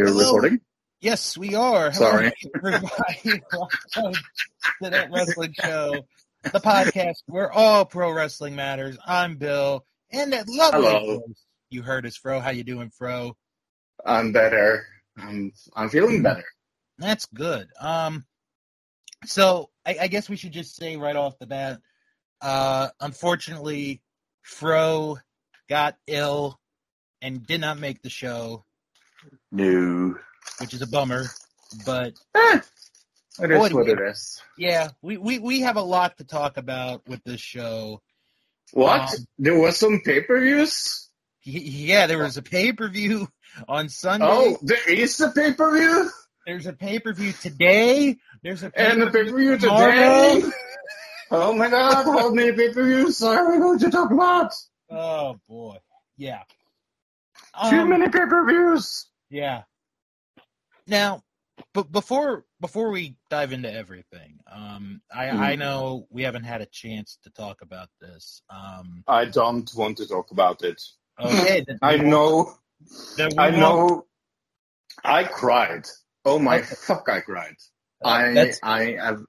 Are Hello. recording? Yes, we are. Hello, Sorry. everybody. Welcome to that wrestling show, the podcast where all pro wrestling matters. I'm Bill, and that lovely Hello. voice you heard is Fro. How you doing, Fro? I'm better. I'm I'm feeling better. That's good. Um, so I, I guess we should just say right off the bat, uh, unfortunately, Fro got ill and did not make the show, No. which is a bummer. But Eh, it is What we- it is. yeah, we, we, we have a lot to talk about with this show. What? Um, there was some pay per views? Yeah, there was a pay per view on Sunday. Oh, there is a pay per view? There's a pay per view today. There's a And a pay per view today? Oh my god, how many pay per views are we going to talk about? Oh boy, yeah. Too Um, many pay per views. Yeah. Now, but before before we dive into everything, um, I Mhm. I know we haven't had a chance to talk about this. Um, I don't want to talk about it. okay, then I we won't- know then we I won't- know. I cried. Oh my Okay. fuck! I cried. uh, I that's I have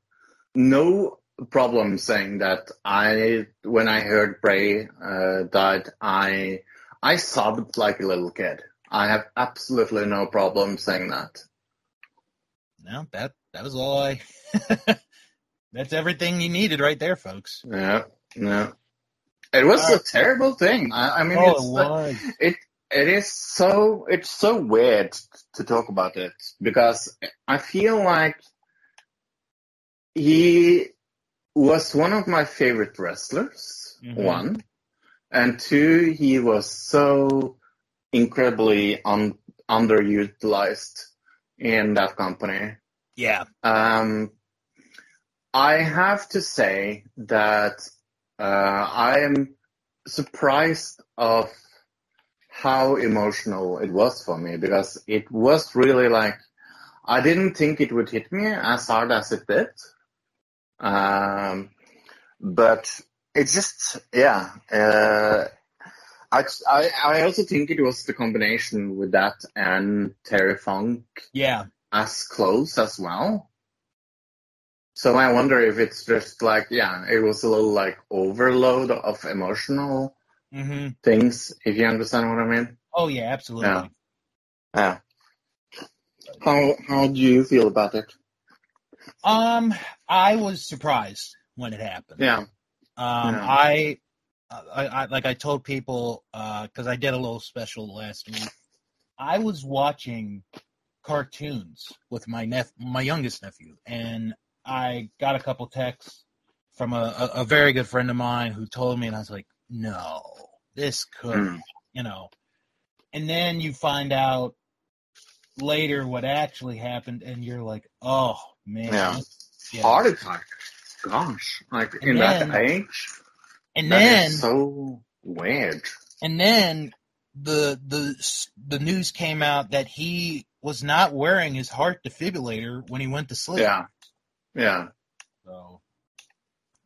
no problem saying that. I when I heard Bray uh, died, I I sobbed like a little kid. I have absolutely no problem saying that. no that that was all I. that's everything you needed right there, folks. Yeah, yeah. It was Alright. a terrible thing. I, I mean, oh, it's it, was. it it is so it's so weird to talk about it because I feel like he was one of my favorite wrestlers. Mhm. One and two, he was so incredibly un, underutilized in that company. Yeah. Um, I have to say that uh, I am surprised of how emotional it was for me because it was really like I didn't think it would hit me as hard as it did. Um, but it just yeah. Uh, I, I I also think it was the combination with that and Terry Funk Yeah. as close as well. So I wonder if it's just like, yeah, it was a little like overload of emotional hmm things, if you understand what I mean. Oh yeah, absolutely. Yeah. Yeah. How how do you feel about it? Um, I was surprised when it happened. Yeah. Um, Yeah. I, I, I, like I told people, uh, cause I did a little special last week. I was watching cartoons with my nep- my youngest nephew, and I got a couple texts from a, a, a very good friend of mine who told me, and I was like, no, this could, Mm. you know. And then you find out later what actually happened, and you're like, oh man, Yeah. Yeah. Heart attack. Gosh. Like in And that age. And that then so weird. And then the the the news came out that he was not wearing his heart defibrillator when he went to sleep. Yeah. Yeah. So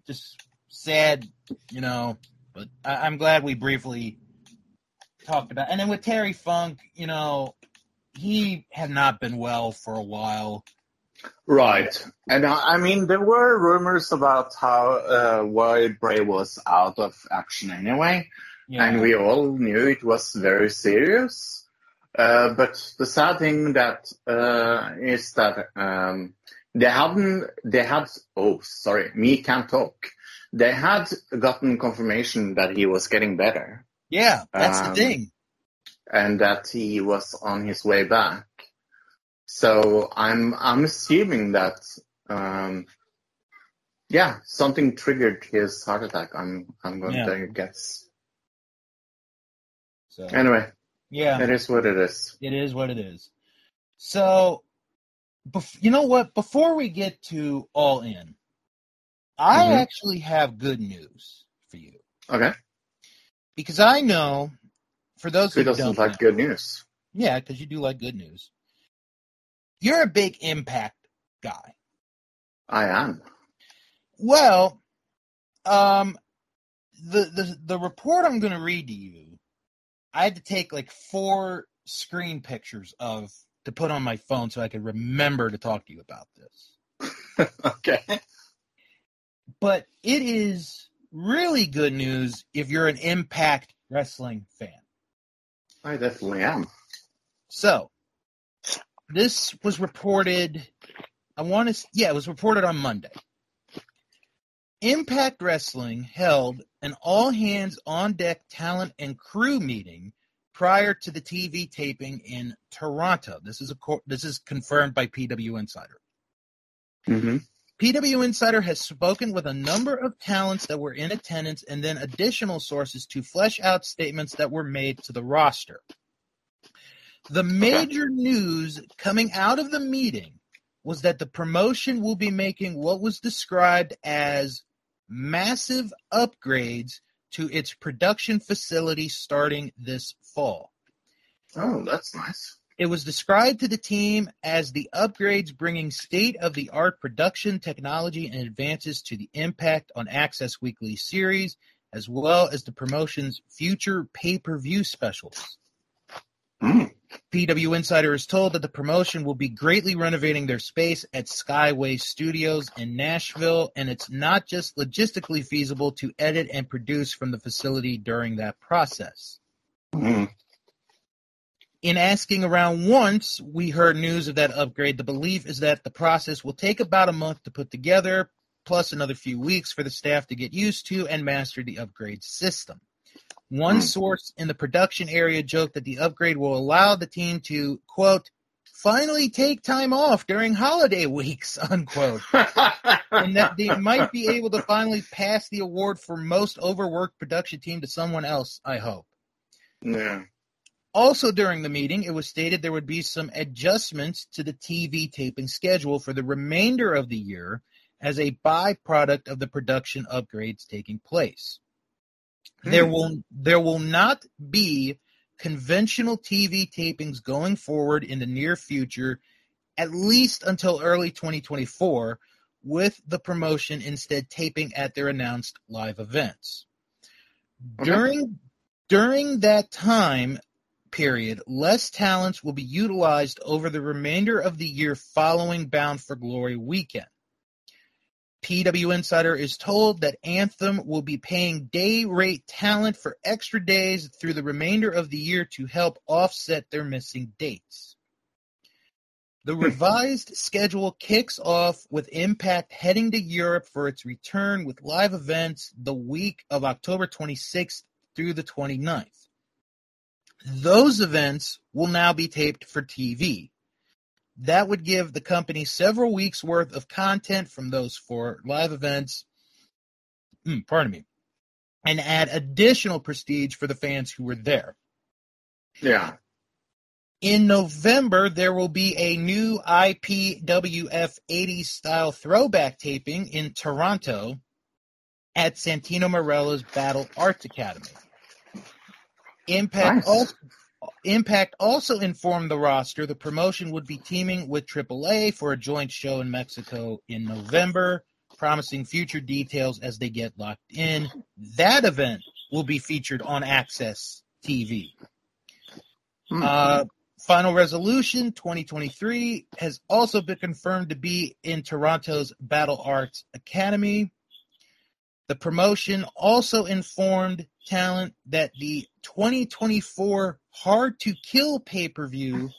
just sad, you know. But I, I'm glad we briefly talked about. And then with Terry Funk, you know, he had not been well for a while. Right. And I I mean, there were rumors about how, uh, why Bray was out of action anyway. Know. and we all knew it was very serious. Uh, but the sad thing that uh, is that um, they hadn't, they had, oh, sorry, me can't talk. They had gotten confirmation that he was getting better yeah, that's Um, the thing. and that he was on his way back. So I'm, I'm assuming that, um, yeah, something triggered his heart attack. I'm, I'm going Yeah. to guess. So Anyway, yeah. it is what it is. It is what it is. So, bef- you know what? Before we get to all in, I Mhm. actually have good news for you Okay. because I know, for those Who who doesn't don't like know, good news? yeah, because you do like good news. You're a big impact guy. I am. Well, um, the the the report I'm going to read to you, I had to take like four screen pictures of to put on my phone so I could remember to talk to you about this. okay. But it is really good news if you're an Impact Wrestling fan. I definitely am. So, this was reported, I want to, yeah, it was reported on Monday. Impact Wrestling held an all hands on deck talent and crew meeting prior to the TV taping in Toronto. This is a this is confirmed by PW Insider. Mm-hmm. PW Insider has spoken with a number of talents that were in attendance and then additional sources to flesh out statements that were made to the roster. The major news coming out of the meeting was that the promotion will be making what was described as massive upgrades to its production facility starting this fall. Oh, that's nice. It was described to the team as the upgrades bringing state of the art production technology and advances to the impact on AXS Weekly series, as well as the promotion's future pay per view specials. Mm. PW Insider is told that the promotion will be greatly renovating their space at Skyway Studios in Nashville, and it's not just logistically feasible to edit and produce from the facility during that process. Mm. In asking around once, we heard news of that upgrade. The belief is that the process will take about a month to put together, plus another few weeks for the staff to get used to and master the upgrade system. One source in the production area joked that the upgrade will allow the team to, quote, finally take time off during holiday weeks, unquote. and that they might be able to finally pass the award for most overworked production team to someone else, I hope. Yeah. Also during the meeting, it was stated there would be some adjustments to the TV taping schedule for the remainder of the year as a byproduct of the production upgrades taking place. There Hmm. will there will not be conventional TV tapings going forward in the near future, at least until early 2024, with the promotion instead taping at their announced live events. Okay. During during that time period, less talents will be utilized over the remainder of the year following Bound for Glory weekend. PW Insider is told that Anthem will be paying day rate talent for extra days through the remainder of the year to help offset their missing dates. The hmm. revised schedule kicks off with Impact heading to Europe for its return with live events the week of October 26th through the 29th. Those events will now be taped for TV. That would give the company several weeks worth of content from those four live events. Mm, pardon me. And add additional prestige for the fans who were there. Yeah. In November, there will be a new IPWF 80s style throwback taping in Toronto at Santino Marella's Battle Arts Academy. Impact Nice. also Impact also informed the roster the promotion would be teaming with AAA for a joint show in Mexico in November, promising future details as they get locked in. That event will be featured on AXS TV. Hmm. Uh, Final Resolution 2023 has also been confirmed to be in Toronto's Battle Arts Academy. The promotion also informed talent that the 2024 Hard to Kill pay per view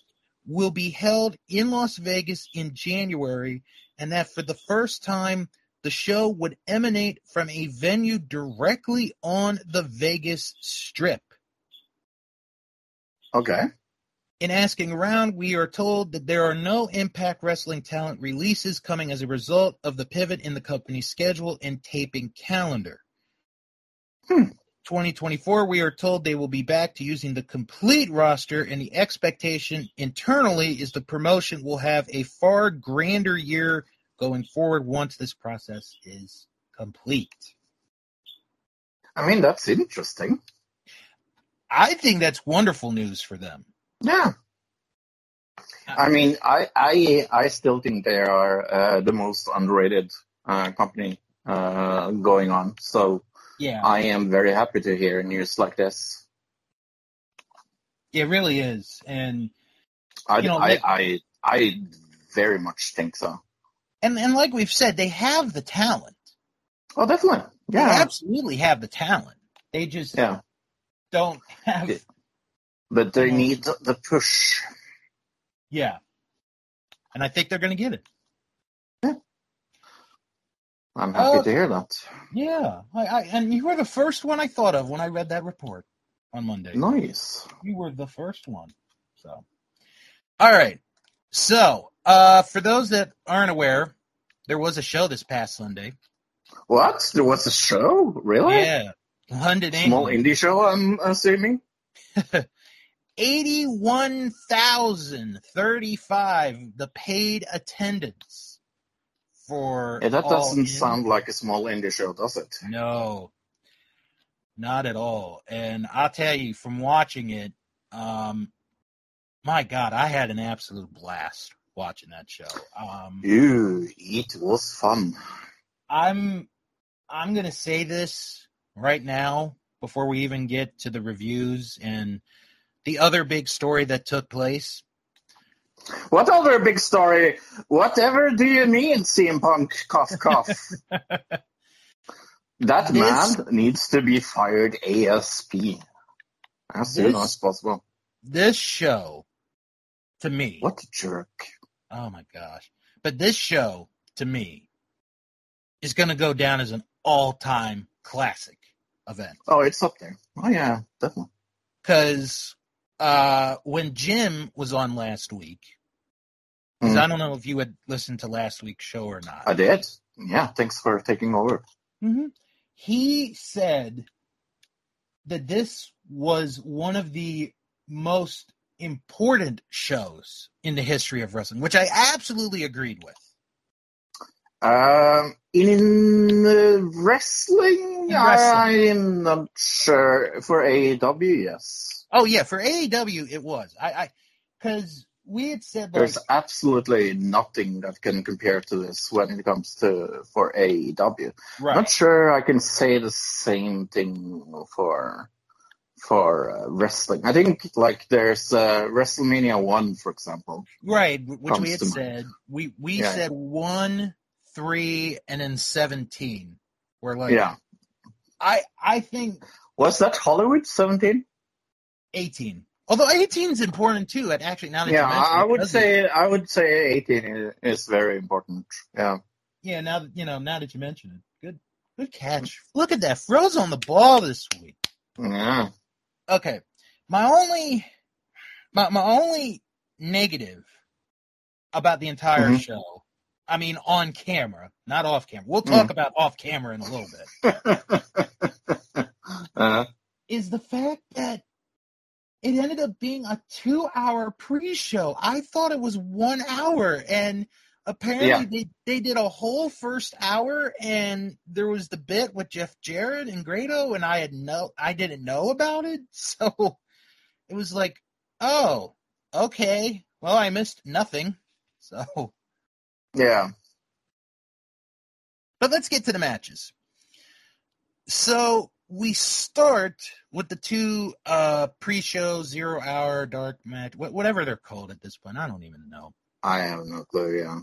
will be held in Las Vegas in January, and that for the first time, the show would emanate from a venue directly on the Vegas Strip. okay. In asking around, we are told that there are no Impact Wrestling talent releases coming as a result of the pivot in the company's schedule and taping calendar. Hmm. 2024, we are told they will be back to using the complete roster, and the expectation internally is the promotion will have a far grander year going forward once this process is complete. I mean, that's interesting. I think that's wonderful news for them. Yeah. I mean, I I I still think they are uh, the most underrated uh, company uh, going on. So Yeah, I am very happy to hear news like this. it really is. And I, You know, I, like- I, I very much think so. And and like we've said, they have the talent. Oh, definitely. They Yeah, absolutely have the talent. They just yeah. don't have. Yeah. But they need the push. Yeah. And I think they're going to get it. I'm happy Oh. to hear that. Yeah. I, I, and you were the first one I thought of when I read that report on Monday. Nice. You were the first one. So, all right. So, uh, for those that aren't aware, there was a show this past Sunday. What? There was a show? Really? Yeah. London, Small England. indie show, I'm assuming. 81,035, the paid attendance for. Yeah, that doesn't in. sound like a small indie show, does it? No, not at all. And I'll tell you, from watching it, um, my God, I had an absolute blast watching that show. Um, Ew, it was fun. I'm, I'm gonna say this right now before we even get to the reviews and the other big story that took place. What other big story? Whatever do you need, CM Punk? Cough, cough. that This- man needs to be fired ASP. As soon This- as possible. This show, to me, What a jerk. Oh my gosh. But this show, to me, is going to go down as an all time classic event. Oh, it's up there. Oh, yeah, definitely. Because uh, when Jim was on last week, 'cause Mhm. I don't know if you had listened to last week's show or not. I did. Yeah, thanks for taking over. Mhm. He said that this was one of the most important shows in the history of wrestling, which I absolutely agreed with. Um, in uh, wrestling, In I'm not sure. For AEW, yes. Oh yeah, for AEW it was. I, I, because we had said like, There's absolutely nothing that can compare to this when it comes to for AEW. right, Not sure I can say the same thing for for uh, wrestling. I think like there's uh, WrestleMania one, for example. right, which we had mind. said. We we Yeah. said one, three, and then seventeen. We're like, yeah, I I think was that Hollywood 17? eighteen. Although 18 is important too. And actually, now that Yeah, I I it, would say I would say 18 is, is very important. Yeah. yeah. Now that you know, now that you mention it, good good catch. Look at that, Fro's on the ball this week. Yeah. Okay, my only my my only negative about the entire Mhm. show. I mean, on camera, not off camera. We'll talk about off camera in a little bit. uh, Is the fact that it ended up being a two-hour pre-show. I thought it was one hour, and apparently Yeah. they they did a whole first hour, and there was the bit with Jeff Jarrett and Grado, and I had no, I didn't know about it, so it was like, oh, okay, well, I missed nothing. So, yeah. but let's get to the matches. So we start with the two uh pre-show zero hour dark match, wh- whatever they're called at this point. I don't even know. I have no clue. Yeah.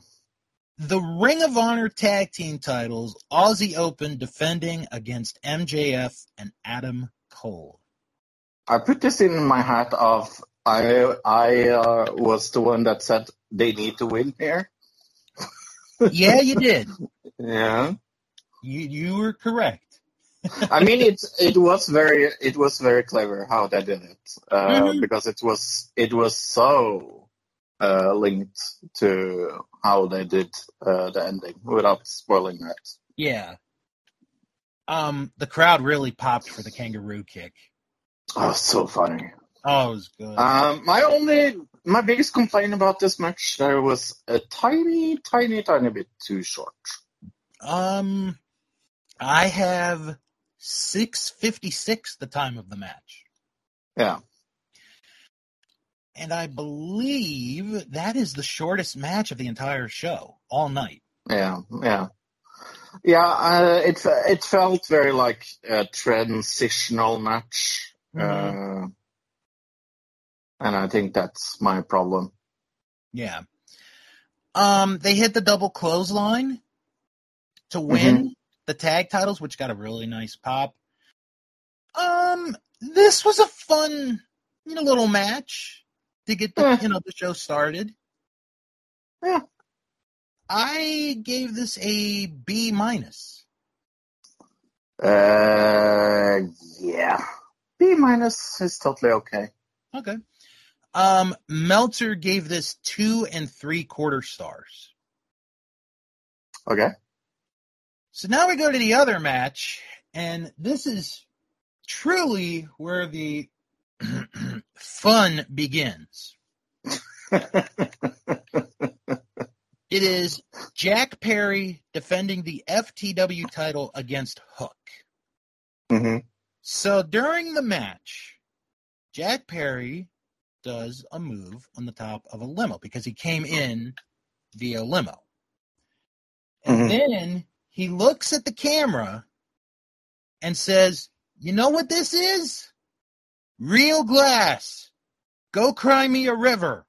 The Ring of Honor tag team titles, Aussie Open defending against MJF and Adam Cole. I put this in my hat of I I uh, was the one that said they need to win here. Yeah, you did. Yeah. You you were correct. I mean it it was very it was very clever how they did it uh, Mhm. because it was it was so uh, linked to how they did uh, the ending without spoiling that. Yeah. Um, the crowd really popped for the kangaroo kick. Oh, so funny. Oh, it was good. Um, my only, my biggest complaint about this match, there was a tiny, tiny, tiny bit too short. Um, I have six fifty six the time of the match, Yeah, and I believe that is the shortest match of the entire show all night. yeah, yeah, yeah. Uh, it it felt very like a transitional match, Mhm. uh, and I think that's my problem. Yeah. Um, they hit the double clothesline to win the tag titles, which got a really nice pop. Um, this was a fun, you know, little match to get the Yeah. you know the show started. Yeah. I gave this a B minus. Uh, yeah. B minus is totally okay. Okay. Um, Meltzer gave this two and three quarter stars. Okay. So now we go to the other match, and this is truly where the fun begins. It is Jack Perry defending the FTW title against Hook. hmm So during the match, Jack Perry does a move on the top of a limo because he came in via limo. And Mhm. then he looks at the camera and says, You know what this is? Real glass. Go cry me a river.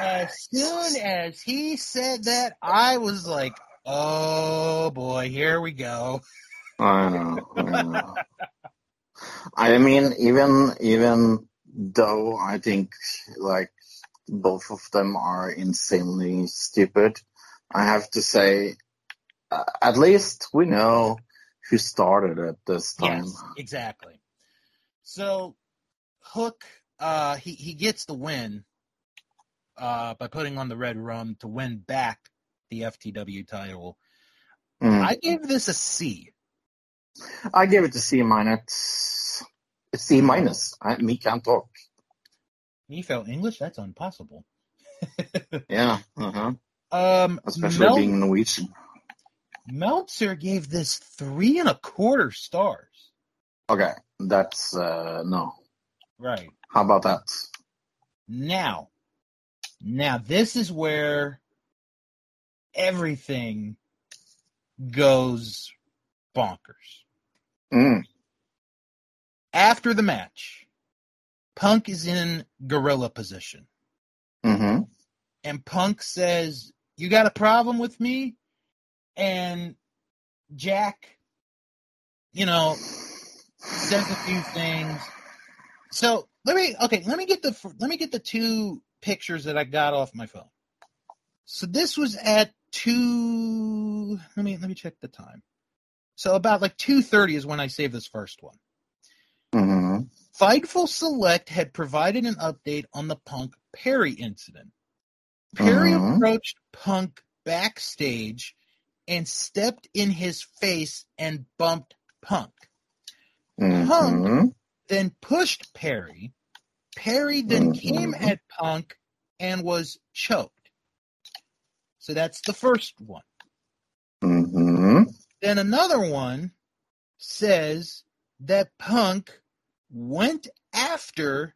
As soon as he said that, I was like, Oh boy, here we go. I know. I know. I mean, even even though I think like both of them are insanely stupid, I have to say, uh, at least we know who started it this time. Yes, exactly. So Hook, uh, he he gets the win uh, by putting on the Redrum to win back the FTW title. Mm. I gave this a C. I give it a C minus. A C minus. I, me can't talk. You felt English? That's impossible. Yeah. Uh-huh. Um, Especially Mel- being Norwegian. Meltzer gave this three and a quarter stars. Okay. That's uh no. Right. How about that? Now, now this is where everything goes bonkers. Mm. After the match, Punk is in gorilla position, Mm-hmm. and Punk says, "You got a problem with me?" And Jack, you know, says a few things. So let me okay, let me get the let me get the two pictures that I got off my phone. So this was at two. Let me let me check the time. So about like two thirty is when I saved this first one. Mm-hmm. Fightful Select had provided an update on the Punk Perry incident. Perry Mhm. approached Punk backstage and stepped in his face and bumped Punk. Mm-hmm. then pushed Perry. Perry then Mhm. came at Punk and was choked. So that's the first one. Mm-hmm. Then another one says that Punk went after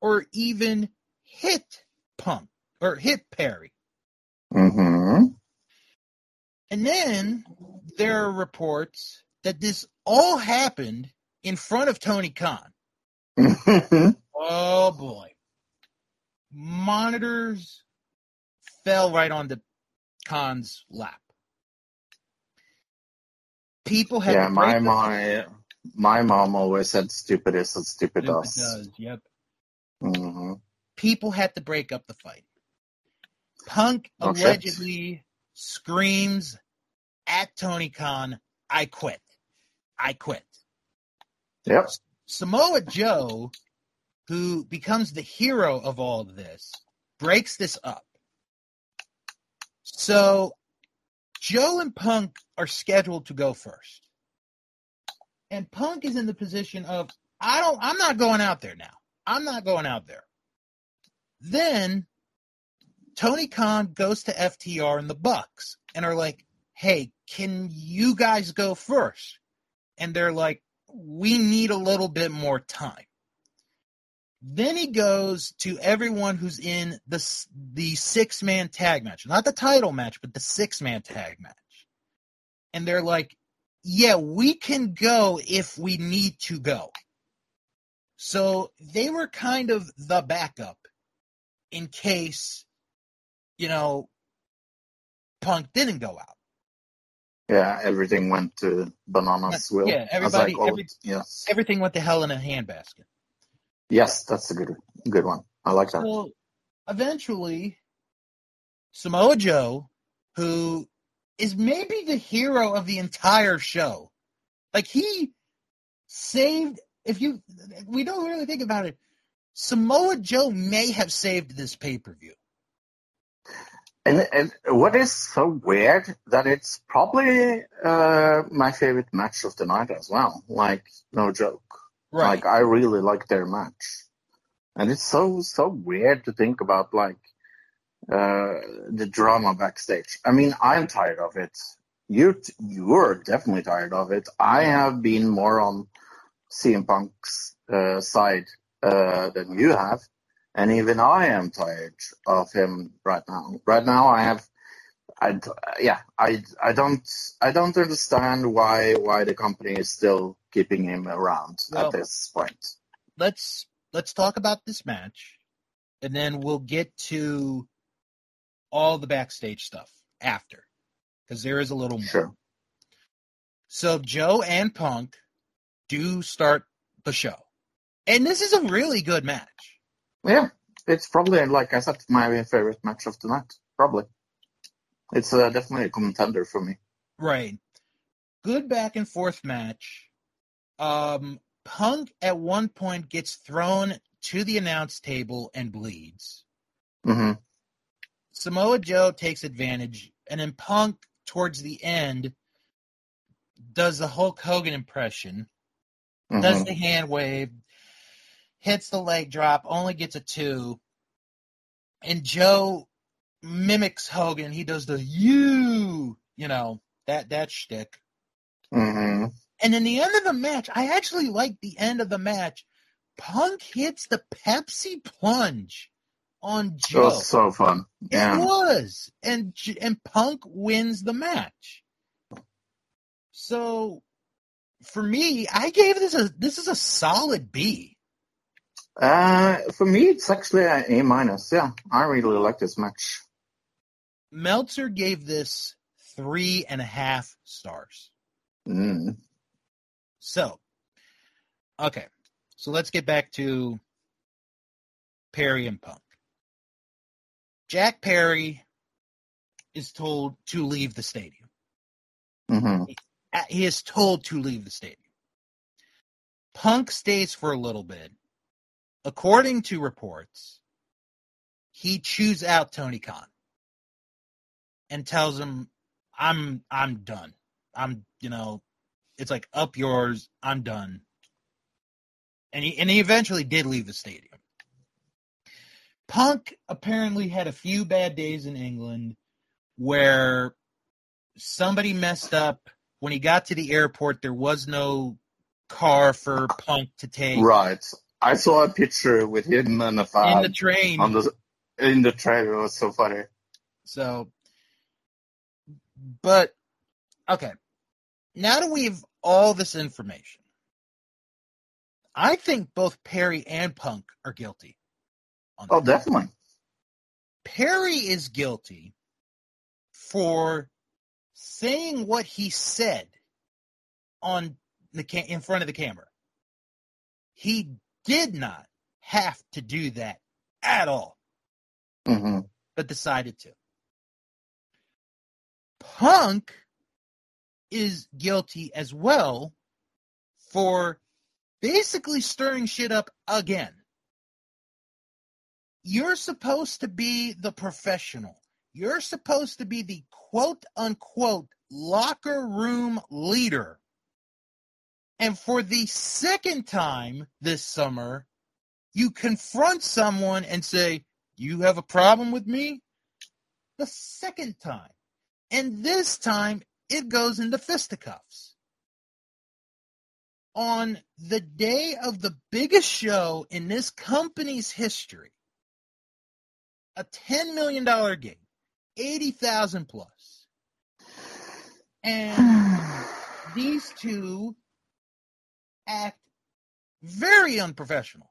or even hit Punk or hit Perry. Mm-hmm. And then there are reports that this all happened in front of Tony Khan. Mm-hmm. Oh boy. Monitors fell right onto Khan's lap. People had yeah, my my my mom always said stupid is stupid the- does. does, Yep. Mm-hmm. People had to break up the fight. Punk Oh, allegedly screams at Tony Khan, I quit. I quit. Yep. Samoa Joe, who becomes the hero of all of this, breaks this up. So Joe and Punk are scheduled to go first. And Punk is in the position of I don't I'm not going out there now. I'm not going out there. Then Tony Khan goes to FTR and the Bucks and are like, "Hey, can you guys go first? And they're like, we need a little bit more time. Then he goes to everyone who's in the the six man tag match, not the title match, but the six man tag match, and they're like, "Yeah, we can go if we need to go." So they were kind of the backup in case, you know, Punk didn't go out. Yeah, everything went to bananas. Will Yeah, everybody- every- it. Yes, Everything went to hell in a handbasket. yes, that's a good good one. I like that. So eventually, Samoa Joe, who is maybe the hero of the entire show, like he saved. If you, we don't really think about it. Samoa Joe may have saved this pay per view. And, and what is so weird that it's probably uh, my favorite match of the night as well. Like no joke. Like I really like their match, and it's so so weird to think about like uh, the drama backstage. I mean, I'm tired of it. You t- you're definitely tired of it. I have been more on CM Punk's uh, side uh, than you have, and even I am tired of him right now. Right now, I have. I yeah I I don't I don't understand why why the company is still keeping him around Well- at this point. let's let's talk about this match, and then we'll get to all the backstage stuff after, because there is a little more. Sure. So Joe and Punk do start the show. And this is a really good match. Yeah, it's probably like I said, my favorite match of the night. Probably, it's uh, definitely a contender for me. Right. Good back and forth match. Um Punk at one point gets thrown to the announce table and bleeds. hmm Samoa Joe takes advantage, and then Punk towards the end does the Hulk Hogan impression, does hmm the hand wave, hits the leg drop, only gets a two, and Joe mimics Hogan. He does the you, you know, that that shtick. hmm And in the end of the match, I actually like the end of the match. Punk hits the Pepsi plunge on It Joe. was so fun. It was, and and Punk wins the match. So, for me, I gave this a this is a solid B. Uh, for me, it's actually an A minus. Yeah, I really like this match. Meltzer gave this three and a half stars. Mm. So, okay, so let's get back to Perry and Punk. Jack Perry is told to leave the stadium. hmm Uh, He is told to leave the stadium. Punk stays for a little bit. According to reports, he chews out Tony Khan and tells him, "I'm I'm done. I'm you know, it's like up yours. I'm done." And he and he eventually did leave the stadium. Punk apparently had a few bad days in England where somebody messed up when he got to the airport. There was no car for Punk to take Right. I saw a picture with him and a in the train. on the in the train. It was so funny. So, but okay, now that we have all this information, I think both Perry and Punk are guilty. On Oh, definitely. Perry is guilty for saying what he said on the ca- in front of the camera. He did not have to do that at all, hmm but decided to. Punk is guilty as well for basically stirring shit up again. You're supposed to be the professional. You're supposed to be the quote unquote locker room leader. And for the second time this summer, you confront someone and say, You have a problem with me? The second time. And this time, it goes into fisticuffs. On the day of the biggest show in this company's history, a $10 million gig, 80,000 plus. And these two act very unprofessional.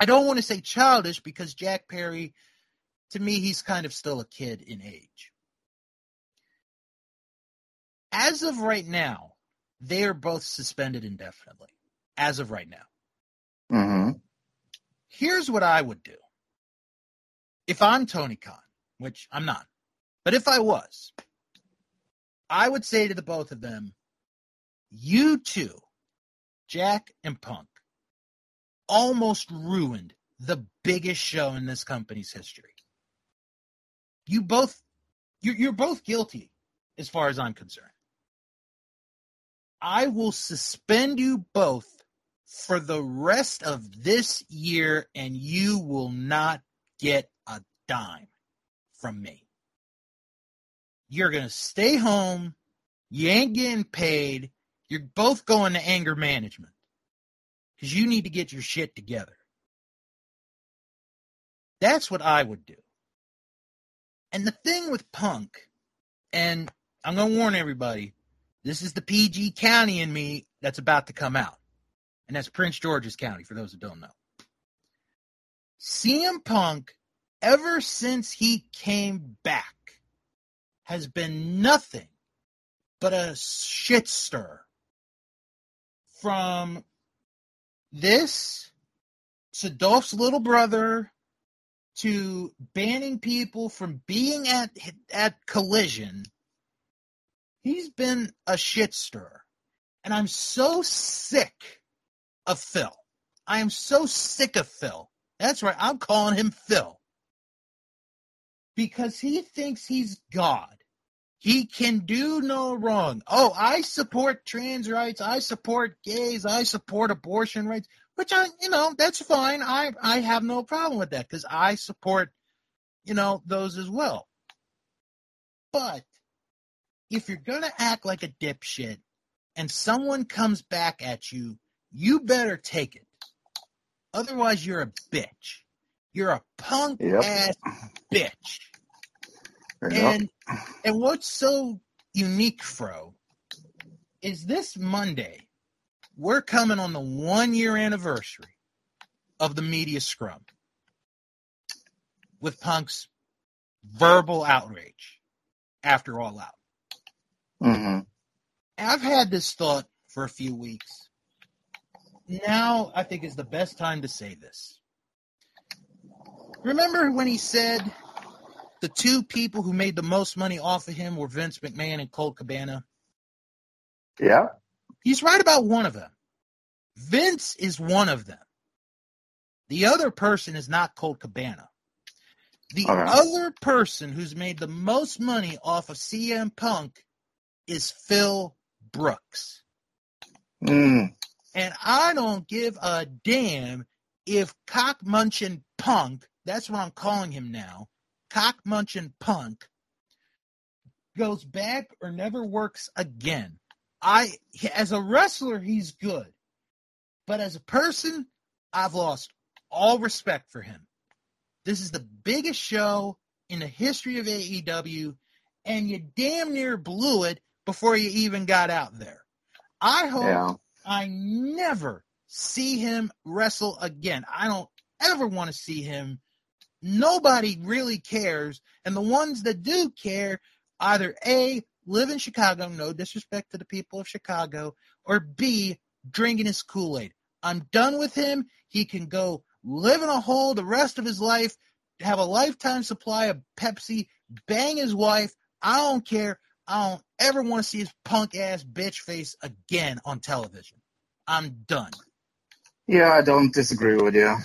I don't want to say childish because Jack Perry, to me, he's kind of still a kid in age. As of right now, they are both suspended indefinitely. As of right now. Mm-hmm. Here's what I would do. If I'm Tony Khan, which I'm not, but if I was, I would say to the both of them, you two, Jack and Punk, almost ruined the biggest show in this company's history. You both, you're, you're both guilty as far as I'm concerned. I will suspend you both for the rest of this year and you will not get a dime from me. You're going to stay home. You ain't getting paid. You're both going to anger management because you need to get your shit together. That's what I would do. And the thing with Punk, and I'm going to warn everybody, this is the PG County in me that's about to come out. And that's Prince George's County, for those that don't know. CM Punk, ever since he came back, has been nothing but a shit stir. From this to Dolph's little brother to banning people from being at at collision. He's been a shit and i'm so sick of phil. I am so sick of phil. That's right. I'm calling him phil. Because he thinks he's god he can do no wrong. Oh, I support trans rights. I support gays. I support abortion rights, which I, you know, that's fine. I, I have no problem with that because I support, you know, those as well. But if you're going to act like a dipshit and someone comes back at you, you better take it. Otherwise, you're a bitch. You're a punk Yep. ass bitch. And and what's so unique, Fro, is this Monday, we're coming on the one year anniversary of the media scrum with Punk's verbal outrage after All Out. hmm I've had this thought for a few weeks. Now I think is the best time to say this. Remember when he said the two people who made the most money off of him were Vince McMahon and Colt Cabana? Yeah. He's right about one of them. Vince is one of them. The other person is not Colt Cabana. The other person who's made the most money off of CM Punk is Phil Brooks. Mm. And I don't give a damn if cock munching punk, that's what I'm calling him now, cock munching punk, goes back or never works again. I, as a wrestler, he's good. But as a person, I've lost all respect for him. This is the biggest show in the history of AEW, and you damn near blew it before you even got out there. I hope Yeah. I never see him wrestle again. I don't ever want to see him. Nobody really cares. And the ones that do care either A, live in Chicago, no disrespect to the people of Chicago, or B, drinking his Kool Aid. I'm done with him. He can go live in a hole the rest of his life, have a lifetime supply of Pepsi, bang his wife. I don't care. I don't ever want to see his punk ass bitch face again on television. I'm done. Yeah, I don't disagree with you.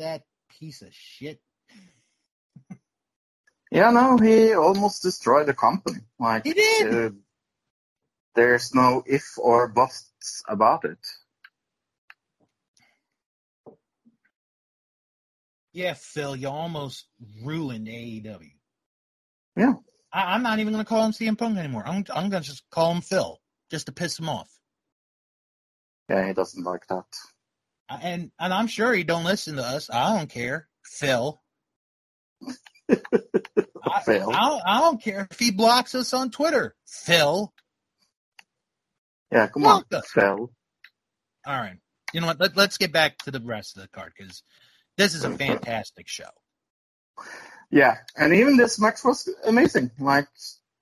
That piece of shit. Yeah, no, he almost destroyed the company. Like, He did. uh, there's no if or buts about it. Yeah, Phil, you almost ruined AEW. Yeah. I, I'm not even going to call him CM Punk anymore. I'm, I'm going to just call him Phil, just to piss him off. Yeah, he doesn't like that. And and I'm sure he don't listen to us. I don't care, Phil. I, Phil. I, don't, I don't care if he blocks us on Twitter, Phil. Yeah, come on, us. Phil. All right. you know what? Let, let's get back to the rest of the card because this is a fantastic show. Yeah, and even this match was amazing. Like,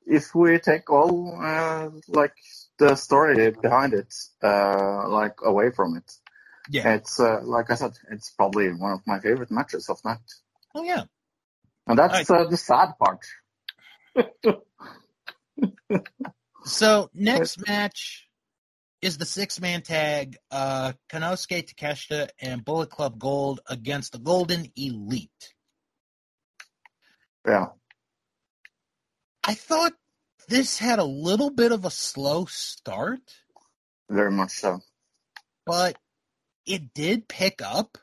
if we take all uh, like the story behind it, uh, like away from it, Yeah. it's uh, like I said, it's probably one of my favorite matches of night, Oh yeah. and that's uh, the sad part. So next match is the six man tag, uh Konosuke Takeshita and Bullet Club Gold against the Golden Elite. Yeah, I thought this had a little bit of a slow start, very much so. but it did pick up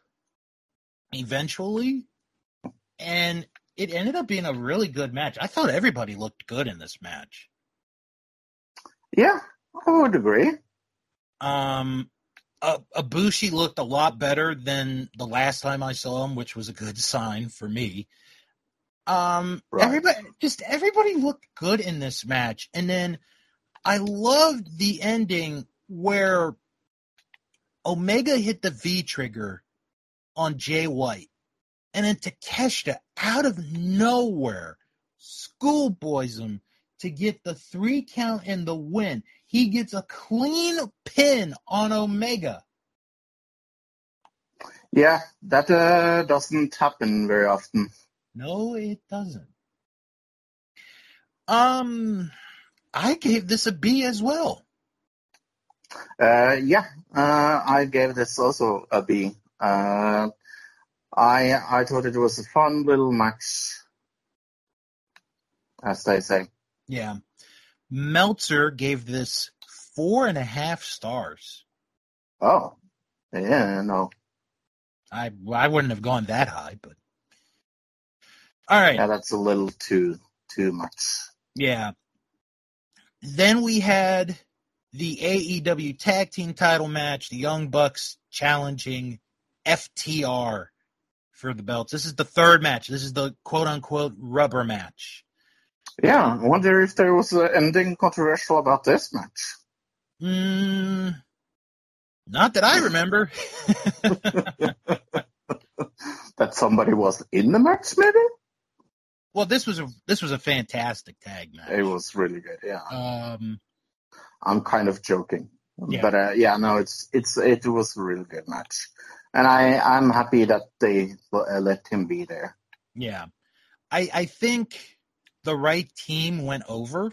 eventually. And it ended up being a really good match. I thought everybody looked good in this match. Yeah, I would agree. Um, uh, Ibushi looked a lot better than the last time I saw him, which was a good sign for me. Um, Right. everybody, just everybody looked good in this match, and then I loved the ending where Omega hit the V trigger on Jay White, and then Takeshita out of nowhere schoolboys him to get the three count and the win. He gets a clean pin on Omega. Yeah, that uh, doesn't happen very often. No, it doesn't. Um, I gave this a B as well. Uh, yeah, uh, I gave this also a B. Uh, I I thought it was a fun little match, as they say. Yeah. Meltzer gave this four and a half stars. Oh, yeah, no, I I wouldn't have gone that high, but all right. yeah, that's a little too too much. Yeah. Then we had the AEW tag team title match, the Young Bucks challenging FTR for the belts. This is the third match. This is the quote unquote rubber match. Yeah, I wonder if there was anything controversial about this match. Mm, not that I remember. That somebody was in the match, maybe. well, this was a this was a fantastic tag match. It was really good. Yeah, Um, I'm kind of joking, Yeah. but uh, yeah, no, it's it's it was a really good match, and I I'm happy that they uh, let him be there. yeah, I I think the right team went over.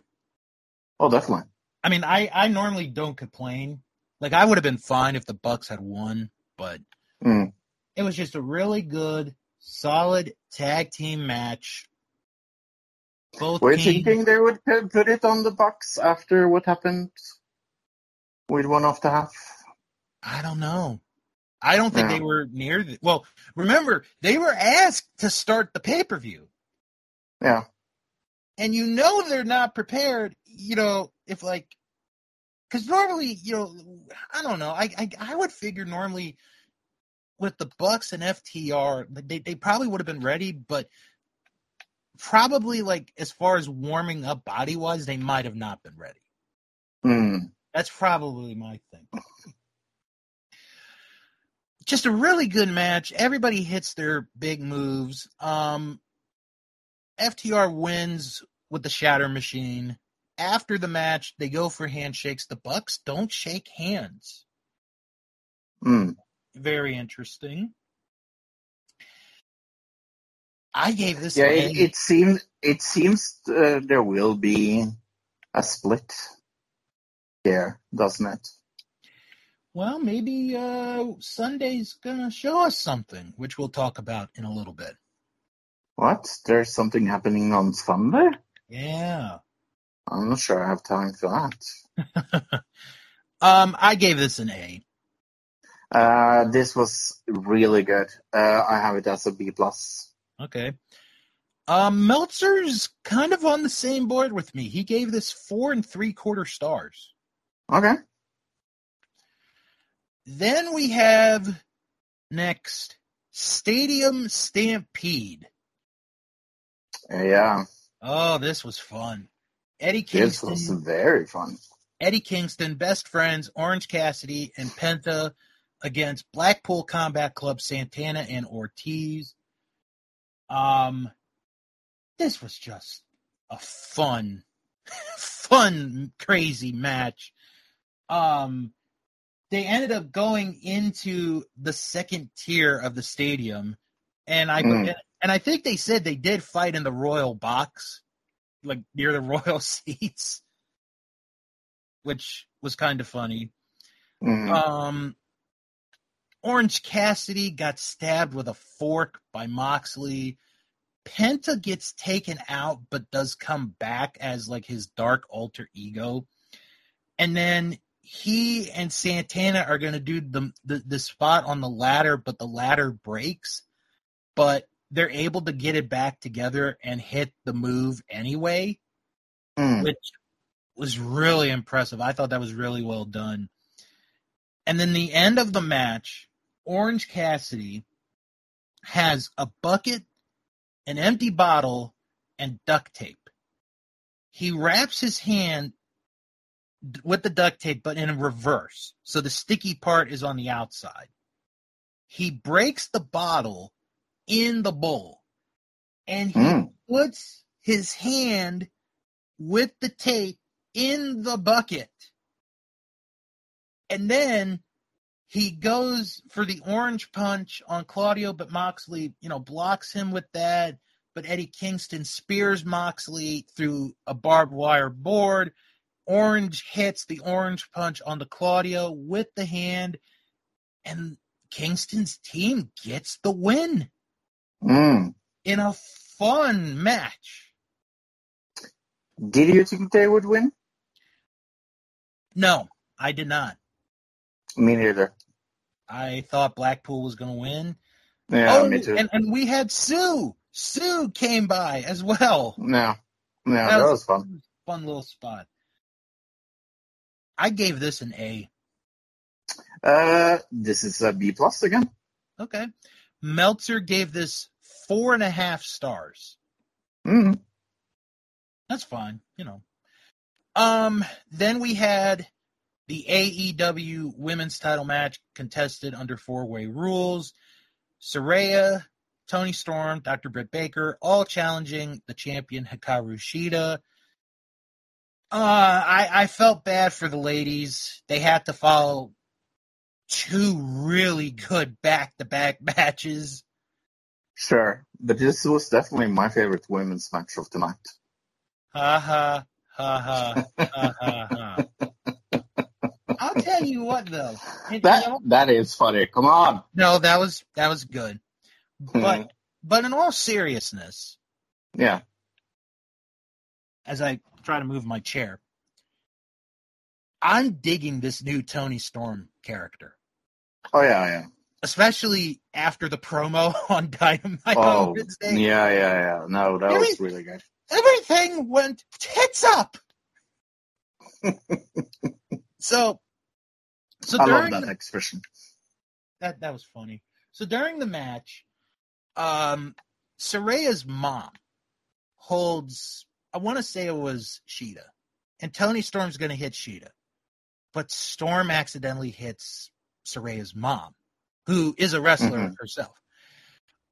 Oh, definitely. I mean, I I normally don't complain. Like I would have been fine if the Bucks had won, but Mm. it was just a really good, solid tag team match. Both Were thinking they would put it on the Bucks after what happened with one of the half? I don't know. I don't think Yeah. they were near. The, well, remember they were asked to start the pay per view, Yeah, and you know they're not prepared. You know, if like, because normally, you know, I don't know. I, I I would figure normally with the Bucks and FTR, they they probably would have been ready, but probably like as far as warming up body wise, they might have not been ready. mm. That's probably my thing. Just a really good match. Everybody hits their big moves. Um, FTR wins with the Shatter Machine. After the match, they go for handshakes. The Bucks don't shake hands. Mm. Very interesting. I gave this. yeah. It, it seems it seems uh, there will be a split here, doesn't it? well, maybe uh, Sunday's gonna show us something, which we'll talk about in a little bit. What? There's something happening on Sunday? Yeah. I'm not sure I have time for that. Um, I gave this an A. Uh, this was really good. Uh, I have it as a B plus. Okay. Um, Meltzer's kind of on the same board with me. He gave this four and three quarter stars. Okay. Then we have next Stadium Stampede. Yeah, Oh, this was fun. Eddie Kingston. this was very fun. Eddie Kingston, best friends, Orange Cassidy, and Penta against Blackpool Combat Club Santana and Ortiz. Um, this was just a fun, fun, crazy match. Um, they ended up going into the second tier of the stadium, and I Mm. and I think they said they did fight in the royal box, like near the royal seats, which was kind of funny. Mhm. Um, Orange Cassidy got stabbed with a fork by Moxley. Penta gets taken out, but does come back as like his dark alter ego. And then he and Santana are going to do the, the the spot on the ladder, but the ladder breaks. But they're able to get it back together and hit the move anyway Mm. which was really impressive. I thought that was really well done. And then the end of the match, Orange Cassidy has a bucket, an empty bottle, and duct tape. He wraps his hand with the duct tape, but in reverse. So the sticky part is on the outside. He breaks the bottle in the bowl and he Mm. puts his hand with the tape in the bucket. And then he goes for the orange punch on Claudio, but Moxley, you know, blocks him with that. But Eddie Kingston spears Moxley through a barbed wire board. Orange hits the orange punch on the Claudio with the hand, and Kingston's team gets the win Mm. in a fun match. Did you think they would win? No, I did not. Me neither. I thought Blackpool was going to win. Yeah, oh, me too. And, and we had Sue. Sue came by as well. yeah, yeah, that was fun. Fun little spot. I gave this an A. Uh, this is a B plus again. Okay. Meltzer gave this four and a half stars. Mm. That's fine, you know. Um, then we had the AEW women's title match contested under four way rules. Saraya, Toni Storm, Dr. Britt Baker, all challenging the champion Hikaru Shida. Uh, I, I felt bad for the ladies. They had to follow two really good back to back matches. Sure, but this was definitely my favorite women's match of the night. Ha ha ha ha ha ha ha. I'll tell you what though. And, you That know, that is funny. Come on. no, that was that was good. But Mhm. but in all seriousness, Yeah. as I try to move my chair, I'm digging this new Toni Storm character. Oh yeah, yeah. Especially after the promo on Dynamite on Oh, Wednesday. yeah, yeah, yeah. No, that Every- was really good. Everything went tits up. so so I love that the- expression. that that was funny. So during the match, um, Saraya's mom holds. I want to say it was Shida, and Toni Storm's going to hit Shida, but Storm accidentally hits Saraya's mom, who is a wrestler Mhm. herself.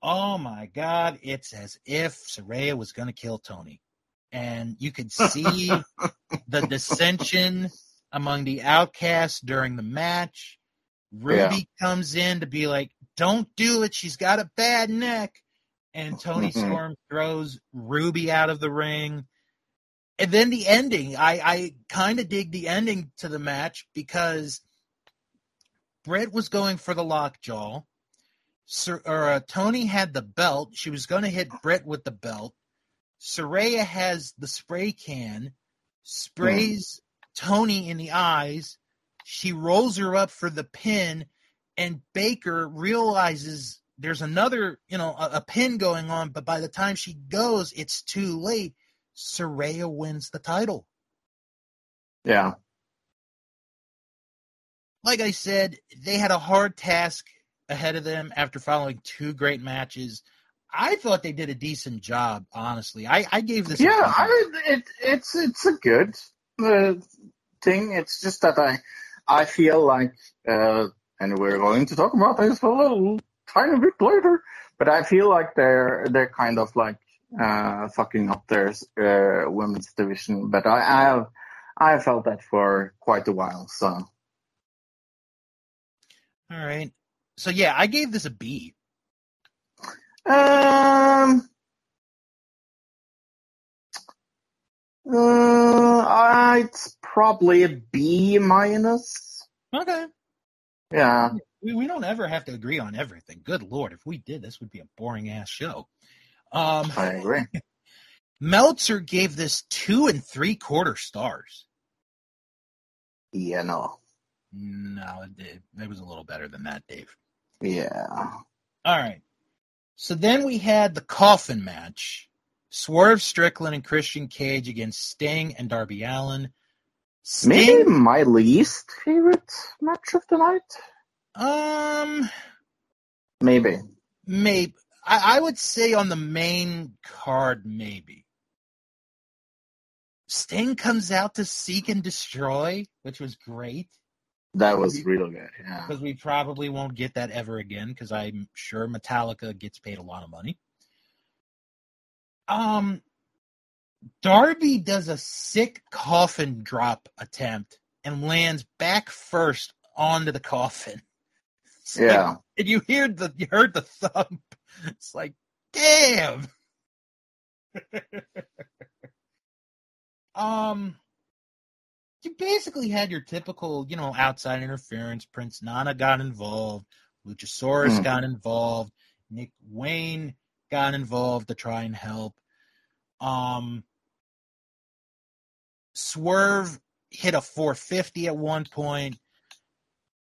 Oh my God! It's as if Saraya was going to kill Toni, and you could see the dissension among the outcasts during the match. Ruby comes in to be like, "Don't do it. She's got a bad neck." And Toni Mhm. Storm throws Ruby out of the ring. And then the ending, I, I kind of dig the ending to the match because Britt was going for the lockjaw. Sir, or uh, Toni had the belt. She was going to hit Britt with the belt. Saraya has the spray can, sprays Toni in the eyes. She rolls her up for the pin, and Baker realizes there's another, you know, a, a pin going on. But by the time she goes, it's too late. Saraya wins the title. Yeah. Like I said, they had a hard task ahead of them after following two great matches. I thought they did a decent job, honestly. I, I gave this. Yeah. I it it's it's a good uh, thing. It's just that I I feel like uh, and we're going to talk about this a little tiny bit later. But I feel like they're they're kind of like uh, fucking up their uh, women's division. But I, I have I have felt that for quite a while. So All right. So yeah, I gave this a B. um. Uh, it's probably a B minus. Okay. Yeah, We, we don't ever have to agree on everything. Good lord, if we did, this would be a boring ass show. Um, I agree. Meltzer gave this two and three quarter stars. Yeah, no. No, it, did. it was a little better than that, Dave. Yeah. All right. So then we had the coffin match. Swerve Strickland and Christian Cage against Sting and Darby Allin. Maybe my least favorite match of the night. um, Maybe. maybe I, I would say on the main card, maybe. Sting comes out to seek and destroy, which was great That was real good. Yeah. because we probably won't get that ever again because I'm sure Metallica gets paid a lot of money. Um, Darby does a sick coffin drop attempt and lands back first onto the coffin. It's like- Yeah. and you hear the you heard the thump. It's like, damn. um, you basically had your typical, you know, outside interference. Prince Nana got involved. Luchasaurus Hmm. got involved. Nick Wayne got involved to try and help. Um, Swerve hit a 450 at one point,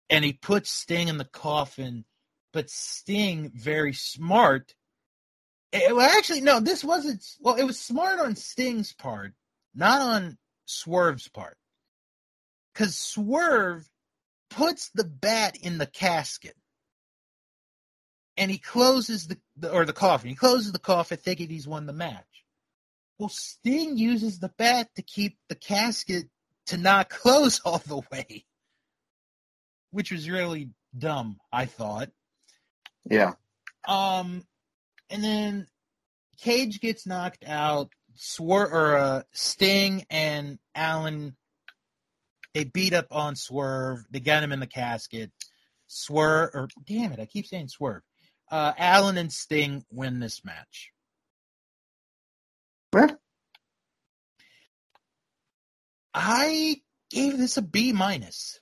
and he put Sting in the coffin. But Sting, very smart. It, well, actually, no, this wasn't. Well, it was smart on Sting's part, not on Swerve's part. Because Swerve puts the bat in the casket. And he closes the, the or the coffin. He closes the coffin thinking he's won the match. Well, Sting uses the bat to keep the casket to not close all the way. Which was really dumb, I thought. Yeah. Um, and then Cage gets knocked out. Swer or uh, Sting and Allin, they beat up on Swerve. They got him in the casket. Swerve, or damn it, I keep saying Swerve. Uh, Allin and Sting win this match. Yeah. I gave this a B minus.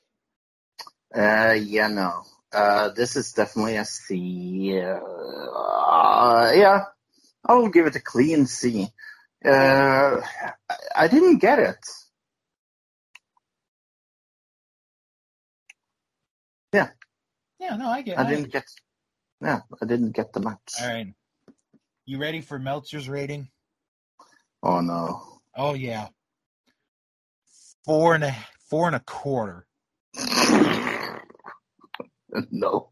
Uh, yeah, no. Uh, this is definitely a C. Uh, yeah, I will give it a clean C. Uh, I- I didn't get it. Yeah, Yeah, no, I get. I didn't get. Yeah, I didn't get the match. All right, you ready for Meltzer's rating? Oh no. Oh yeah, four and a four and a quarter. no.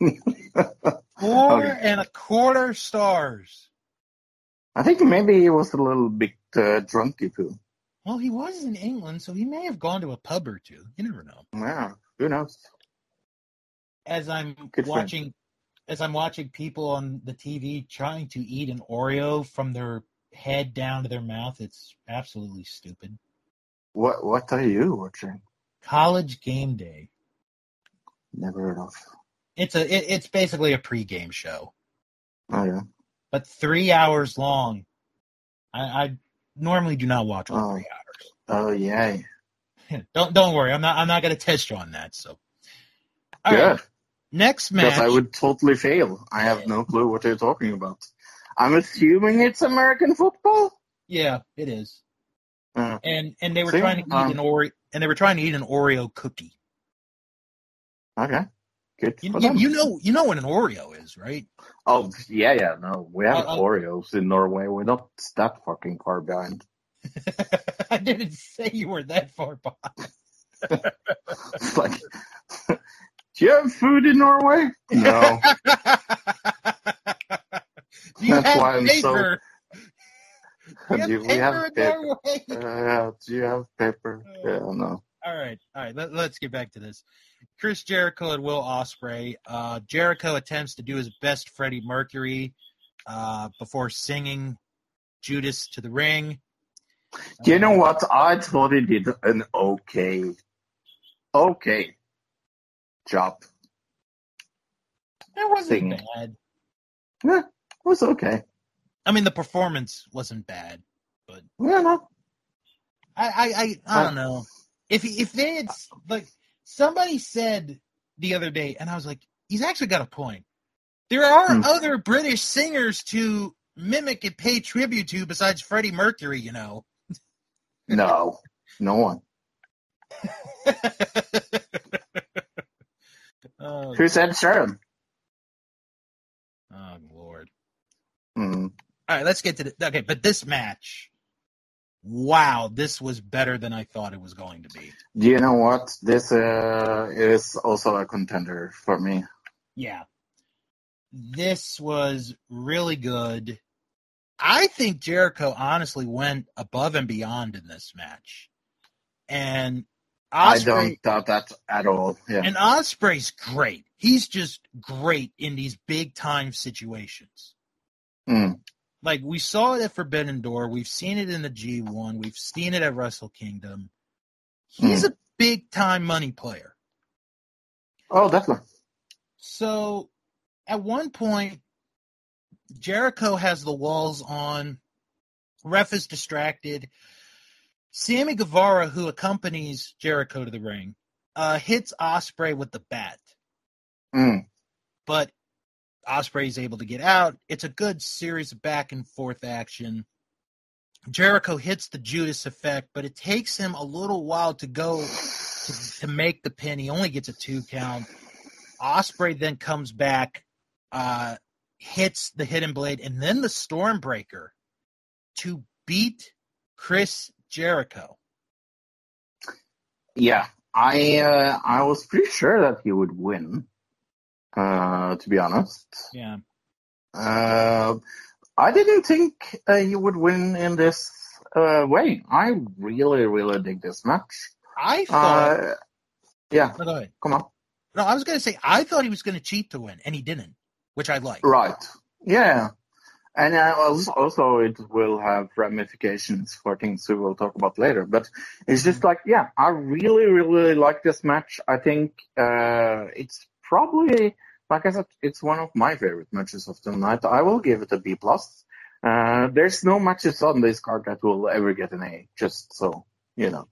Four Okay. and a quarter stars. I think maybe he was a little bit uh, drunky too. Well, he was in England, so he may have gone to a pub or two. You never know. Yeah, who knows? As I'm Good watching, as I'm watching people on the TV trying to eat an Oreo from their head down to their mouth, it's absolutely stupid. What What are you watching? College game day. Never heard of. It's a. It, it's basically a pregame show, Oh yeah. but three hours long. I, I normally do not watch all Oh. three hours. Oh yeah. don't don't worry. I'm not. I'm not going to test you on that. So. All Good. right. Next match. Because. I would totally fail. I have no clue what you're talking about. I'm assuming it's American football. Yeah, it is. Uh, And and they were See, trying to eat um, an Oreo and they were trying to eat an Oreo cookie. okay. Good You, you, you know you know what an Oreo is, right? Oh yeah, yeah. No, we have Uh, uh, Oreos in Norway. We're not that fucking far behind. I didn't say you were that far behind. It's like, do you have food in Norway? No. That's have why I'm so- Do you have Do paper we have in paper? Norway? Uh, do you have paper? Yeah, no. all right, all right. Let, us get back to this. Chris Jericho and Will Ospreay. Uh, Jericho attempts to do his best Freddie Mercury uh, before singing Judas to the ring. Do you know what? I thought he did an okay, okay job. It wasn't Singing. bad. Yeah, it was okay. I mean, the performance wasn't bad, but Yeah, no. I, I, I, I don't know. If if they had like somebody said the other day, and I was like, he's actually got a point. There are Hmm. other British singers to mimic and pay tribute to besides Freddie Mercury, you know. No, no one. oh, Who said Sharon? oh, Lord. Mm. All right, let's get to the okay. But this match, wow, this was better than I thought it was going to be. Do you know what? This uh, is also a contender for me. Yeah. This was really good. I think Jericho honestly went above and beyond in this match. And I don't doubt that at all. Yeah. and Ospreay's great. He's just great in these big time situations. Mm. Like we saw it at Forbidden Door, we've seen it in the G1, we've seen it at Wrestle Kingdom. He's a big time money player. Oh, definitely. So at one point, Jericho has the walls on. Ref is distracted. Sammy Guevara, who accompanies Jericho to the ring, uh, hits Ospreay with the bat, Mm. but Ospreay is able to get out. It's a good series of back and forth action. Jericho hits the Judas effect, but it takes him a little while to go to, to make the pin. He only gets a two count. Ospreay then comes back, uh, hits the hidden blade, and then the Stormbreaker to beat Chris Jericho. Yeah, I uh, I was pretty sure that he would win. Uh, to be honest, Yeah. uh, I didn't think uh, he would win in this uh, way. I really, really dig this match. I thought. Uh, yeah, come on. No, I was going to say I thought he was going to cheat to win, and he didn't, which I like. Right. Yeah. And uh, also, also it will have ramifications for things we will talk about later. But it's just like, yeah, I really, really like this match. I think uh, it's probably, like I said, it's one of my favorite matches of the night. I will give it a B plus. Uh, there's no matches on this card that will ever get an A. Just so you know.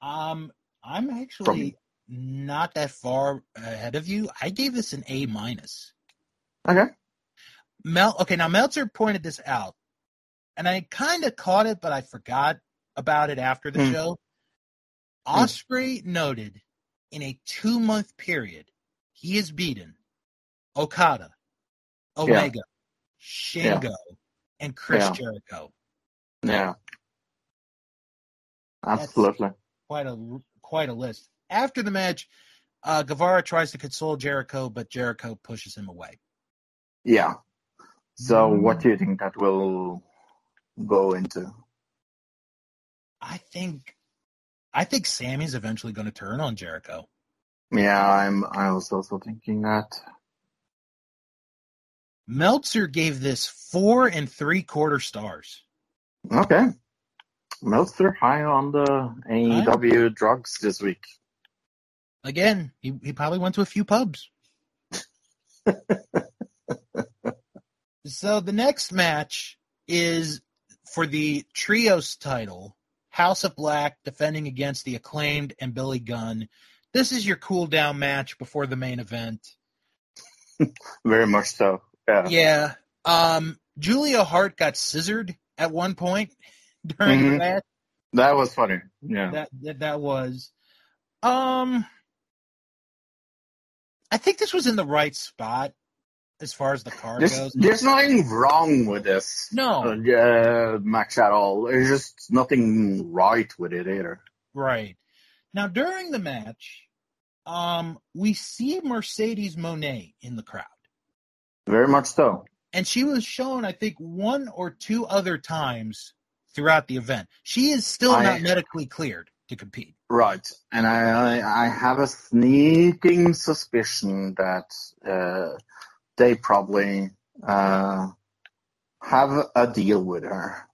Um, I'm actually not that far ahead of you. I gave this an A minus. Okay. Mel, okay, now Meltzer pointed this out, and I kind of caught it, but I forgot about it after the Hmm. show. Hmm. Ospreay noted in a two month period, he has beaten Okada, Omega, Shingo, and Chris Yeah. Jericho. Yeah. Absolutely. Quite a quite a list. After the match, uh, Guevara tries to console Jericho, but Jericho pushes him away. Yeah. So Mm. what do you think that will go into? I think, I think Sammy's eventually going to turn on Jericho. Yeah, I'm. I was also thinking that. Meltzer gave this four and three quarter stars. Okay. Meltzer high on the AEW drugs this week. Again, he, he probably went to a few pubs. so the next match is for the trios title. House of Black defending against the acclaimed and Billy Gunn. This is your cool down match before the main event. Very much so. Yeah. Yeah. Um, Julia Hart got scissored at one point during the Mhm. match. That was funny. Yeah. That, that that was. Um, I think this was in the right spot as far as the car There's, goes. there's nothing wrong with this No, uh, match at all. There's just nothing right with it either. right. Now during the match, um, we see Mercedes Moné in the crowd, Very much so. and she was shown, I think, one or two other times throughout the event. She is still I- not medically cleared to compete. Right, and I I I have a sneaking suspicion that uh, they probably uh, have a deal with her.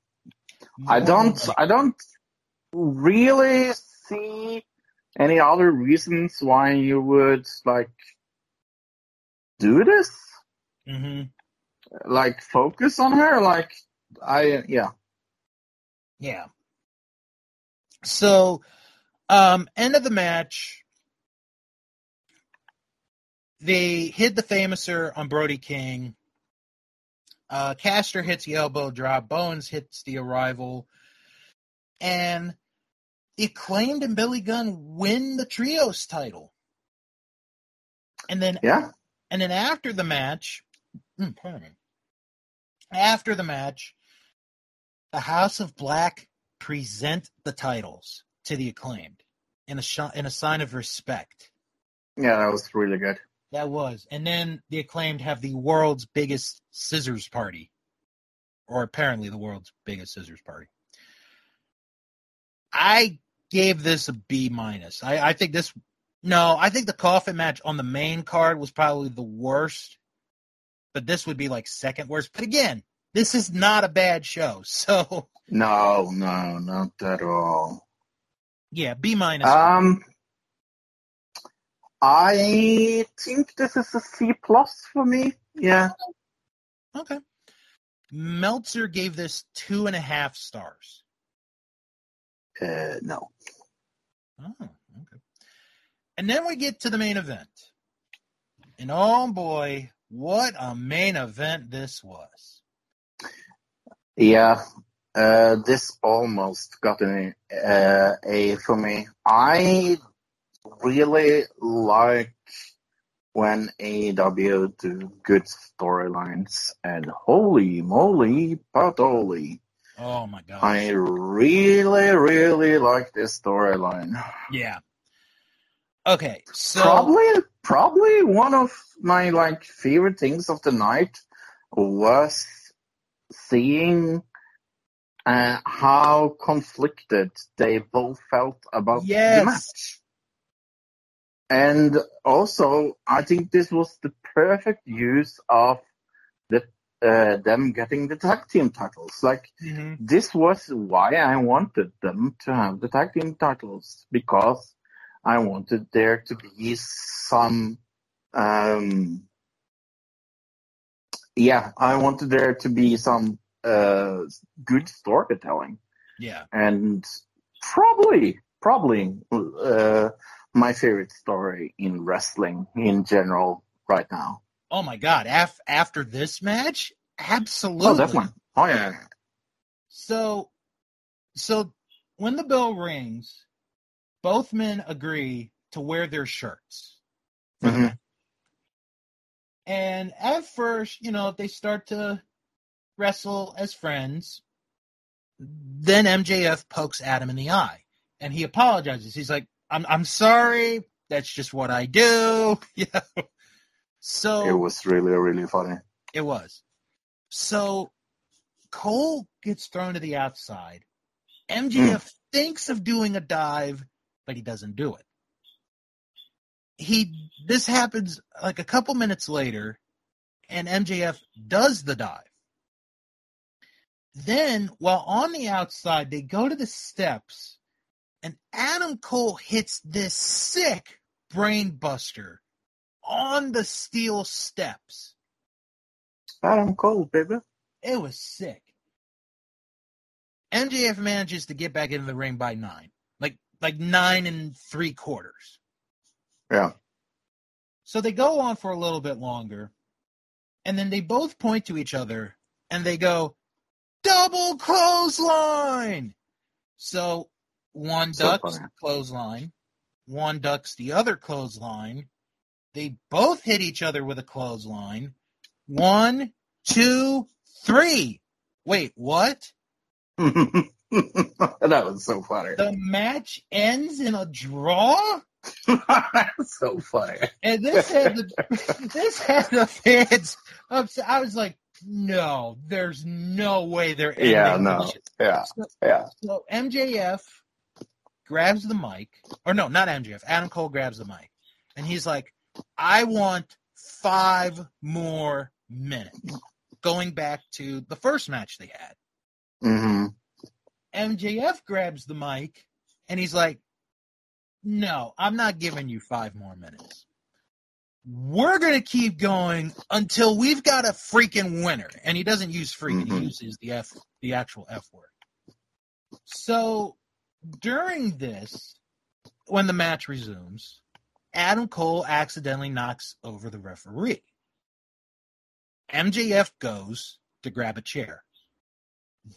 I don't I don't really see any other reasons why you would like do this, Mhm. like focus on her. Like I yeah Yeah. So, um, end of the match, they hit the famouser on Brody King. Uh, Caster hits the elbow drop. Bowens hits the arrival. And the acclaimed and Billy Gunn win the trios title. And then yeah and then after the match, mm, pardon me. After the match, the House of Black present the titles to the acclaimed in a sh- in a sign of respect. yeah that was really good. That was, and then the acclaimed have the world's biggest scissors party, or apparently the world's biggest scissors party. I gave this a B minus. I, I think this. No, I think the coffin match on the main card was probably the worst, but this would be like second worst. But again, this is not a bad show, so No no not at all. yeah, B minus. Um, I think this is a C plus for me. Yeah. Okay. Meltzer gave this two and a half stars. Uh, no. Oh, okay. And then we get to the main event. And oh boy, what a main event this was. Yeah. Uh, this almost got an uh, A for me. I really like when AEW do good storylines, and holy moly, patoli. Oh my god. I really, really like this storyline. yeah. Okay, so probably probably one of my like favorite things of the night was seeing uh, how conflicted they both felt about Yes. the match. And also, I think this was the perfect use of the uh, them getting the tag team titles. Like Mhm. this was why I wanted them to have the tag team titles because I wanted there to be some, um, yeah, I wanted there to be some uh, good storytelling yeah. and probably, probably uh, my favorite story in wrestling in general right now. Oh my god, af- after this match? Absolutely. Oh, definitely. Oh yeah. So, so when the bell rings, both men agree to wear their shirts. Mhm. And at first, you know, they start to wrestle as friends. Then MJF pokes Adam in the eye, and he apologizes. He's like, "I'm I'm sorry. That's just what I do." You know. So It was really, really funny. It was. So Cole gets thrown to the outside. MJF hmm. thinks of doing a dive, but he doesn't do it. He this happens like a couple minutes later, and MJF does the dive. Then, while on the outside, they go to the steps, and Adam Cole hits this sick brainbuster on the steel steps. Adam Cole, baby. It was sick. MJF manages to get back into the ring by nine, like like nine and three quarters. Yeah. So they go on for a little bit longer, and then they both point to each other and they go, "Double clothesline!" So one So ducks clothesline, one ducks the other clothesline. They both hit each other with a clothesline. One, two, three. Wait, what? that was so funny. The match ends in a draw? That's so funny. And this had the this had the fans upset. I was like, no, there's no way they're ending Yeah, no. Yeah, So, yeah. so MJF grabs the mic, or no, not MJF. Adam Cole grabs the mic, and he's like, "I want five more minutes." Going back to the first match they had, hmm MJF grabs the mic, and he's like, "No, I'm not giving you five more minutes. We're gonna keep going until we've got a freaking winner." And he doesn't use freaking; Mhm. he uses the f, the actual f word. So during this, when the match resumes, Adam Cole accidentally knocks over the referee. MJF goes to grab a chair.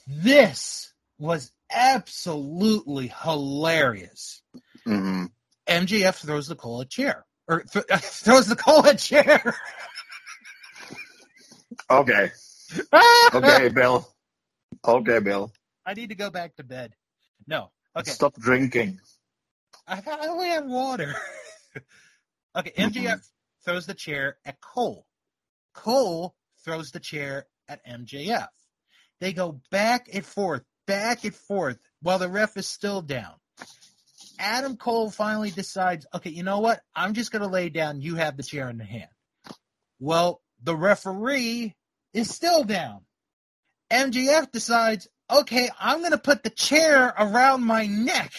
This was absolutely hilarious. hmm MJF throws the Cole a chair. Or th- throws the Cole a chair. Okay. Okay, Bill. Okay, Bill. I need to go back to bed. No. Okay. Stop drinking. I I only have water. okay, MJF mm-hmm. throws the chair at Cole. Cole throws the chair at MJF. They go back and forth, back and forth while the ref is still down. Adam Cole finally decides, okay, you know what? I'm just going to lay down. You have the chair in the hand. Well, the referee is still down. MJF decides, okay, I'm going to put the chair around my neck.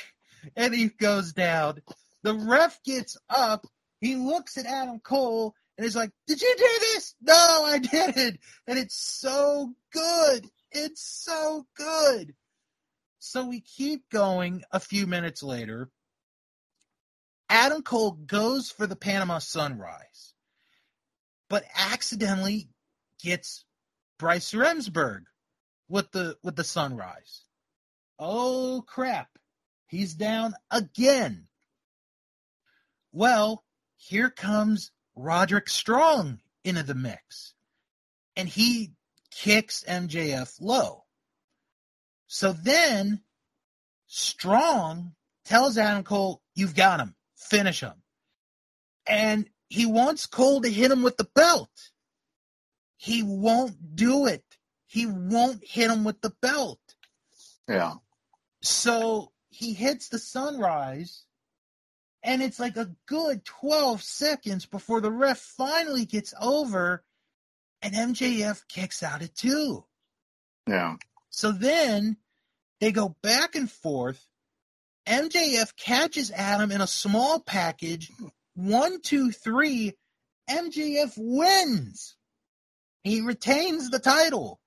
And he goes down. The ref gets up. He looks at Adam Cole and is like, Did you do this? No, I didn't. And it's so good. It's so good. So we keep going a few minutes later. Adam Cole goes for the Panama Sunrise, but accidentally gets Bryce Remsburg with the with the sunrise. Oh crap. He's down again. Well, here comes Roderick Strong into the mix. And he kicks MJF low. So then Strong tells Adam Cole, You've got him. Finish him. And he wants Cole to hit him with the belt. He won't do it. He won't hit him with the belt. Yeah. So he hits the sunrise, and it's like a good 12 seconds before the ref finally gets over, and MJF kicks out at two. Yeah. So then they go back and forth. MJF catches Adam in a small package. One, two, three. MJF wins. He retains the title.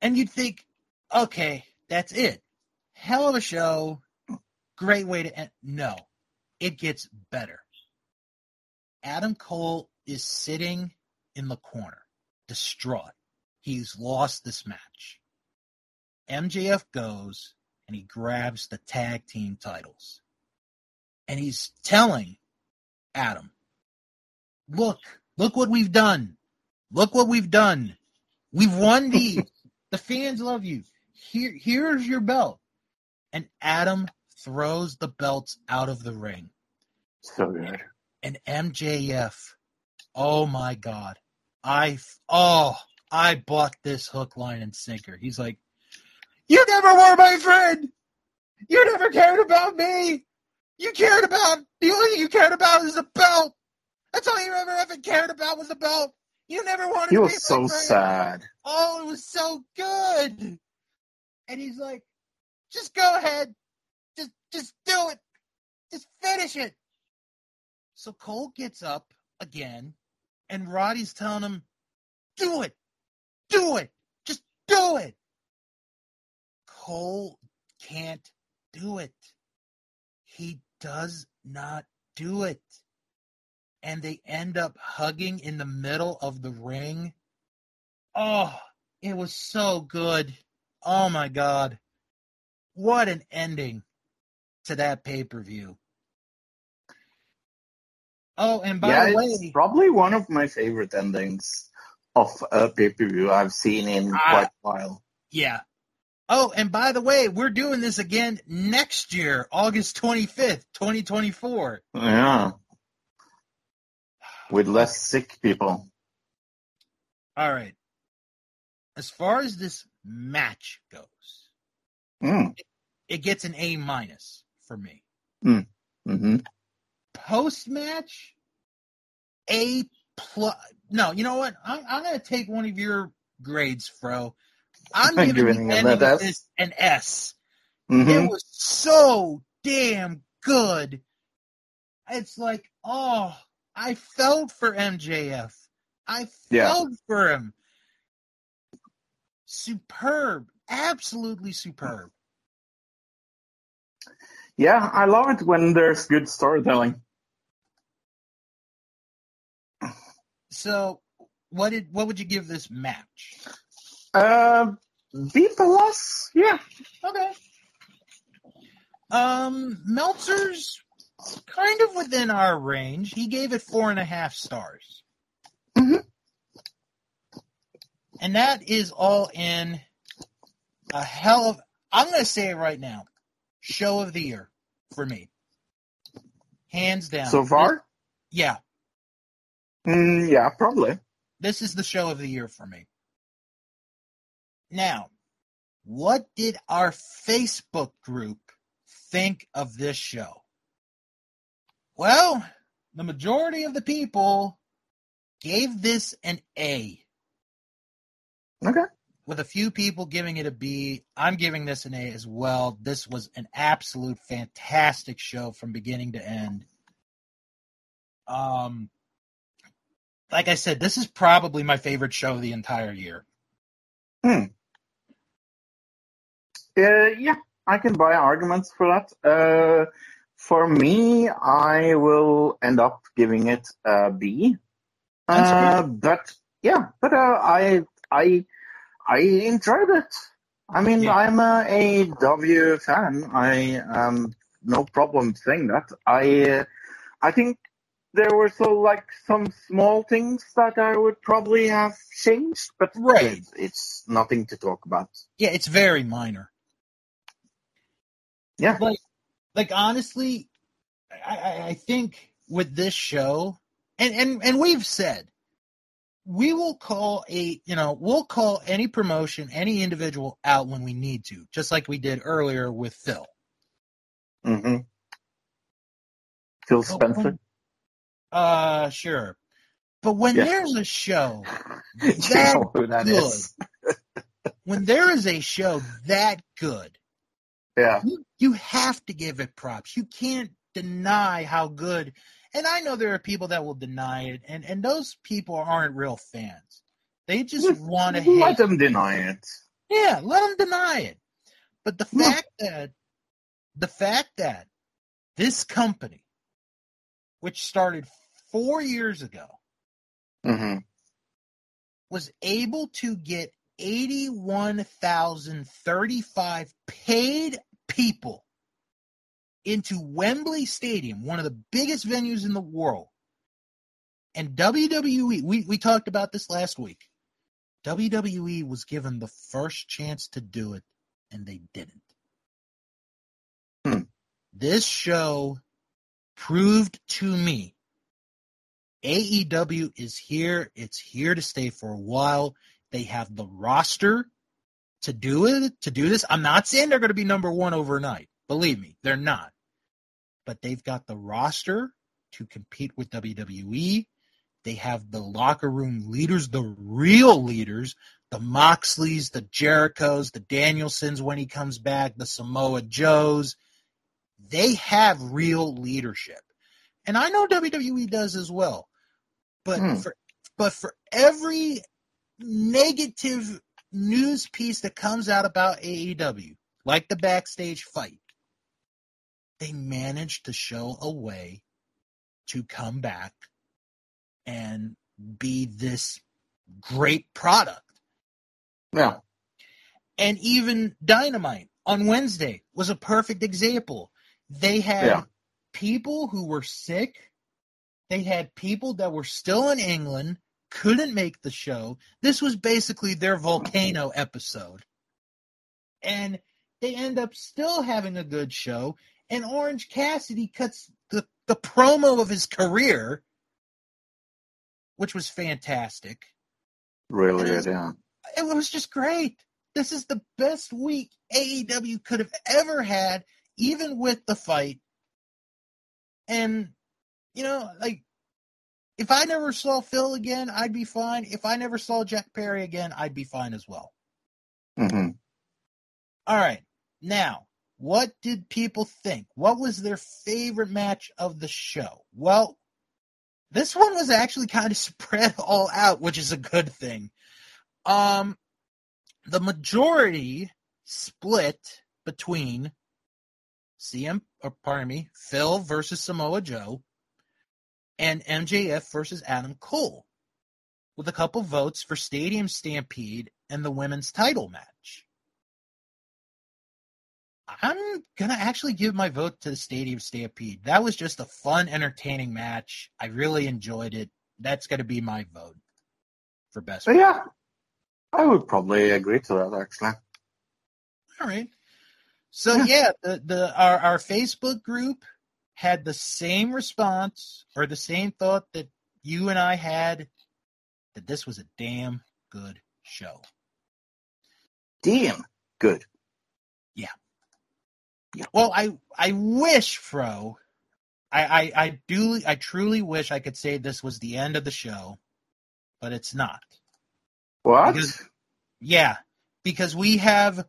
And you'd think, okay, that's it. Hell of a show. Great way to end. No, it gets better. Adam Cole is sitting in the corner, distraught. He's lost this match. MJF goes and he grabs the tag team titles. And he's telling Adam, look, look what we've done. Look what we've done. We've won these. The fans love you. Here, here's your belt. And Adam throws the belts out of the ring. So good. And MJF, oh my God. I, oh, I bought this hook, line, and sinker. He's like, You never were my friend. You never cared about me. You cared about, the only thing you cared about is the belt. That's all you ever ever cared about was the belt. You never wanted He to be was so sad. Oh, it was so good. And he's like, just go ahead. Just just do it. Just finish it. So Cole gets up again, and Roddy's telling him, do it. Do it. Just do it. Cole can't do it. He does not do it. And they end up hugging in the middle of the ring. Oh, it was so good. Oh my God. What an ending to that pay per view. Oh, and by yeah, the it's way, probably one of my favorite endings of a pay per view I've seen in Ah. quite a while. yeah. Oh, and by the way, we're doing this again next year, August 25th, 2024. Yeah. With less sick people. All right. As far as this match goes, Mm. it gets an A minus for me. hmm Post match, A plus. No, you know what? I'm, I'm going to take one of your grades, Fro. I'm giving giving the ending of this an S. hmm It was so damn good. It's like, oh, I felt for MJF. I Yeah. felt for him. Superb. Absolutely superb. Yeah, I love it when there's good storytelling. So, what did what would you give this match? Uh, B plus, yeah. Okay. Um, Meltzer's kind of within our range. He gave it four and a half stars. Mhm. And that is all in a hell of, I'm going to say it right now, show of the year for me. Hands down. So far, Yeah, mm, yeah, probably. this is the show of the year for me. Now, what did our Facebook group think of this show? Well, the majority of the people gave this an A, Okay. with a few people giving it a B. I'm giving this an A as well. This was an absolute fantastic show from beginning to end. Um, like I said, this is probably my favorite show of the entire year. Uh, yeah, I can buy arguments for that. Uh, for me, I will end up giving it a B. Uh, but yeah, but uh, I I I enjoyed it. I mean, Yeah. I'm a AW fan. I um no problem saying that. I uh, I think there were so like some small things that I would probably have changed, but Right. it's, nothing to talk about. Yeah, it's very minor. Yeah. Like, like honestly, I, I, think with this show, and, and, and we've said, we will call a, you know, we'll call any promotion, any individual out when we need to, just like we did earlier with Phil. hmm Phil Spencer. Uh, sure. But when Yeah. there's a show, that know who that good. is. when there is a show that good, Yeah. you, you have to give it props. You can't deny how good. And I know there are people that will deny it, and, and those people aren't real fans. They just want to. Let them deny it. Yeah, let them deny it. But the fact that the fact that this company, which started four years ago, hmm was able to get 81,035 paid people into Wembley Stadium, one of the biggest venues in the world. And WWE, we, we talked about this last week. WWE was given the first chance to do it, and they didn't. Hmm. This show proved to me AEW is here. It's here to stay for a while. They have the roster to do it, to do this. I'm not saying they're going to be number one overnight. Believe me, they're not. But they've got the roster to compete with WWE. They have the locker room leaders, the real leaders, the Moxleys, the Jerichos, the Danielsons when he comes back, the Samoa Joes. They have real leadership. And I know WWE does as well. But Hmm. for but for every negative news piece that comes out about AEW, like the backstage fight, they managed to show a way to come back and be this great product. Yeah. And even Dynamite on Wednesday was a perfect example. They had Yeah. people who were sick. They had people that were still in England, couldn't make the show. This was basically their volcano episode. And they end up still having a good show. And Orange Cassidy cuts the, the promo of his career, which was fantastic. Really good, yeah. It was just great. this is the best week AEW could have ever had, even with the fight. And, you know, like, if I never saw Phil again, I'd be fine. If I never saw Jack Perry again, I'd be fine as well. hmm All right. Now, what did people think? What was their favorite match of the show? Well, this one was actually kind of spread all out, which is a good thing. Um, the majority split between CM, or pardon me, Phil versus Samoa Joe, and MJF versus Adam Cole, with a couple votes for Stadium Stampede and the women's title match. I'm gonna actually give my vote to the Stadium Stampede. That was just a fun, entertaining match. I really enjoyed it. That's gonna be my vote for best. Yeah, I would probably agree to that actually. All right. So Yeah. yeah, the, the our, our Facebook group had the same response or the same thought that you and I had that this was a damn good show. Damn good. Yeah. yeah. Well, I I wish, Fro, I, I I do I truly wish I could say this was the end of the show, but it's not. What? Because- Yeah, because we have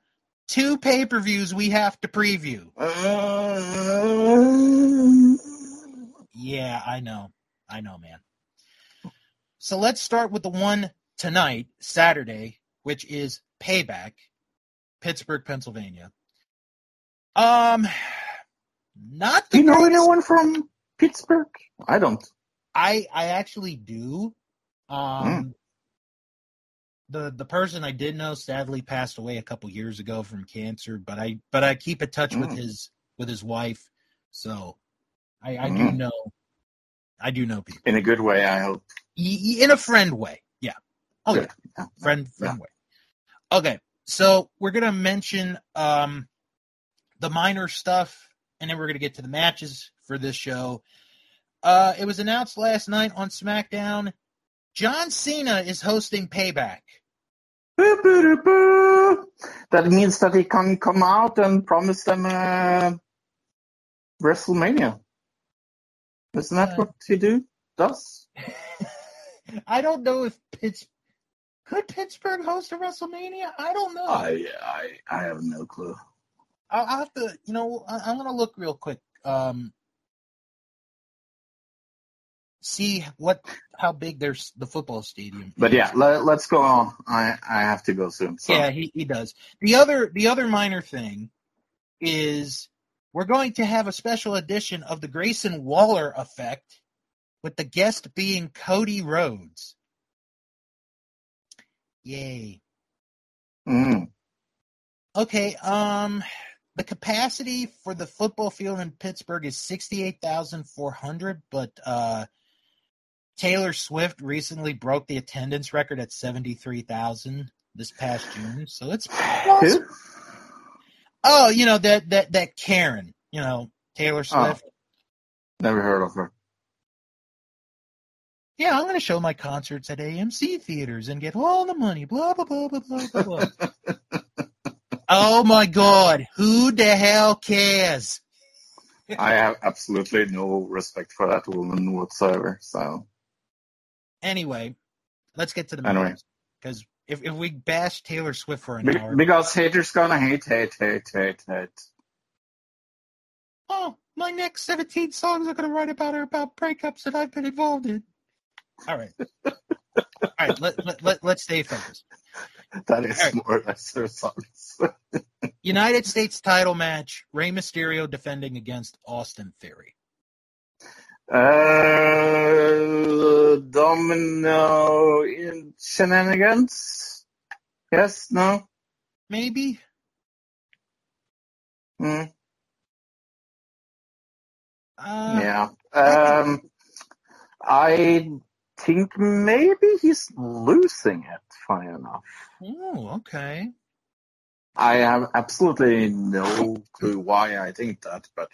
two pay per views we have to preview. Uh, Yeah, I know. I know, man. So let's start with the one tonight, Saturday, which is Payback, Pittsburgh, Pennsylvania. Um, not Do you know anyone from Pittsburgh? I don't. I I actually do. Um, Hmm. the the person I did know sadly passed away a couple years ago from cancer, but I but I keep in touch with Hmm. his with his wife, so I I do Hmm. know I do know people In a good way, I hope. In a friend way. Yeah. Oh Good. yeah, friend friend way. Okay, so we're gonna mention um the minor stuff, and then we're gonna get to the matches for this show. Uh, it was announced last night on SmackDown. John Cena is hosting Payback. Boo, boo, doo, boo. That means that he can come out and promise them uh, WrestleMania. Isn't that Uh, what he do? Does? I don't know if Pitts could Pittsburgh host a WrestleMania. I don't know. I, I I have no clue. I'll, I'll have to, you know, I, I'm gonna look real quick. Um, see what how big there's the football stadium. But is. yeah, let, let's go on. I I have to go soon. So. yeah, he, he does. The other the other minor thing is we're going to have a special edition of the Grayson Waller effect, with the guest being Cody Rhodes. Yay. Mm. Okay, um the capacity for the football field in Pittsburgh is 68,400, but uh Taylor Swift recently broke the attendance record at 73,000 this past June. So it's? Oh, you know that that that Karen, you know, Taylor oh. Swift. Never heard of her. Yeah, I'm going to show my concerts at AMC theaters and get all the money. Blah blah blah blah blah blah. blah. oh my God, who the hell cares? I have absolutely no respect for that woman whatsoever. So Anyway, let's get to the Anyway. because if if we bash Taylor Swift for an Be- hour, because haters gonna hate, hate, hate, hate, hate. oh, my next 17 songs are going to write about her about breakups that I've been involved in. All right, all right, let, let, let, let's stay focused. That is Alright. more or less her songs. United States title match: Rey Mysterio defending against Austin Theory. Uh, Dominik shenanigans? Yes? No? Maybe. Hmm. Uh, yeah. Um, I think maybe he's losing it, funny enough. Oh, okay. I have absolutely no clue why I think that, but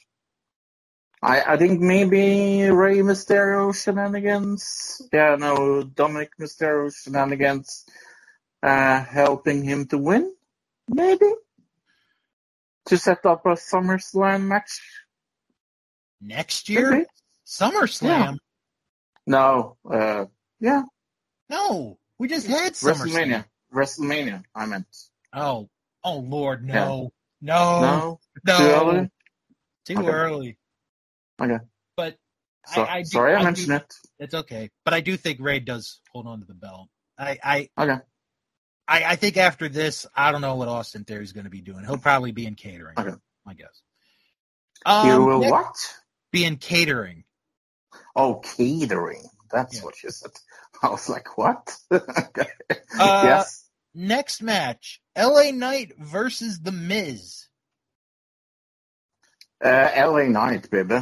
I I think maybe Rey Mysterio shenanigans. Yeah, no, Dominik Mysterio shenanigans, uh, helping him to win. maybe to set up a SummerSlam match. Next year, Maybe. SummerSlam. No, uh, yeah, No, we just had SummerSlam. WrestleMania. WrestleMania. I meant. Oh, oh Lord, no, no, no, no, too early. Too Okay. early. Okay. But So, I, I do, sorry, I, do- mentioned it. It's okay, but I do think Rey does hold on to the belt. I, I, Okay. I, I think after this, I don't know what Austin Theory's going to be doing. He'll probably be in catering. Okay. I guess. Um, you will what? be in catering. Oh, catering. That's Yeah. what you said. I was like, what? okay. Uh, yes. Next match: L.A. Knight versus The Miz. Uh, LA Knight, baby.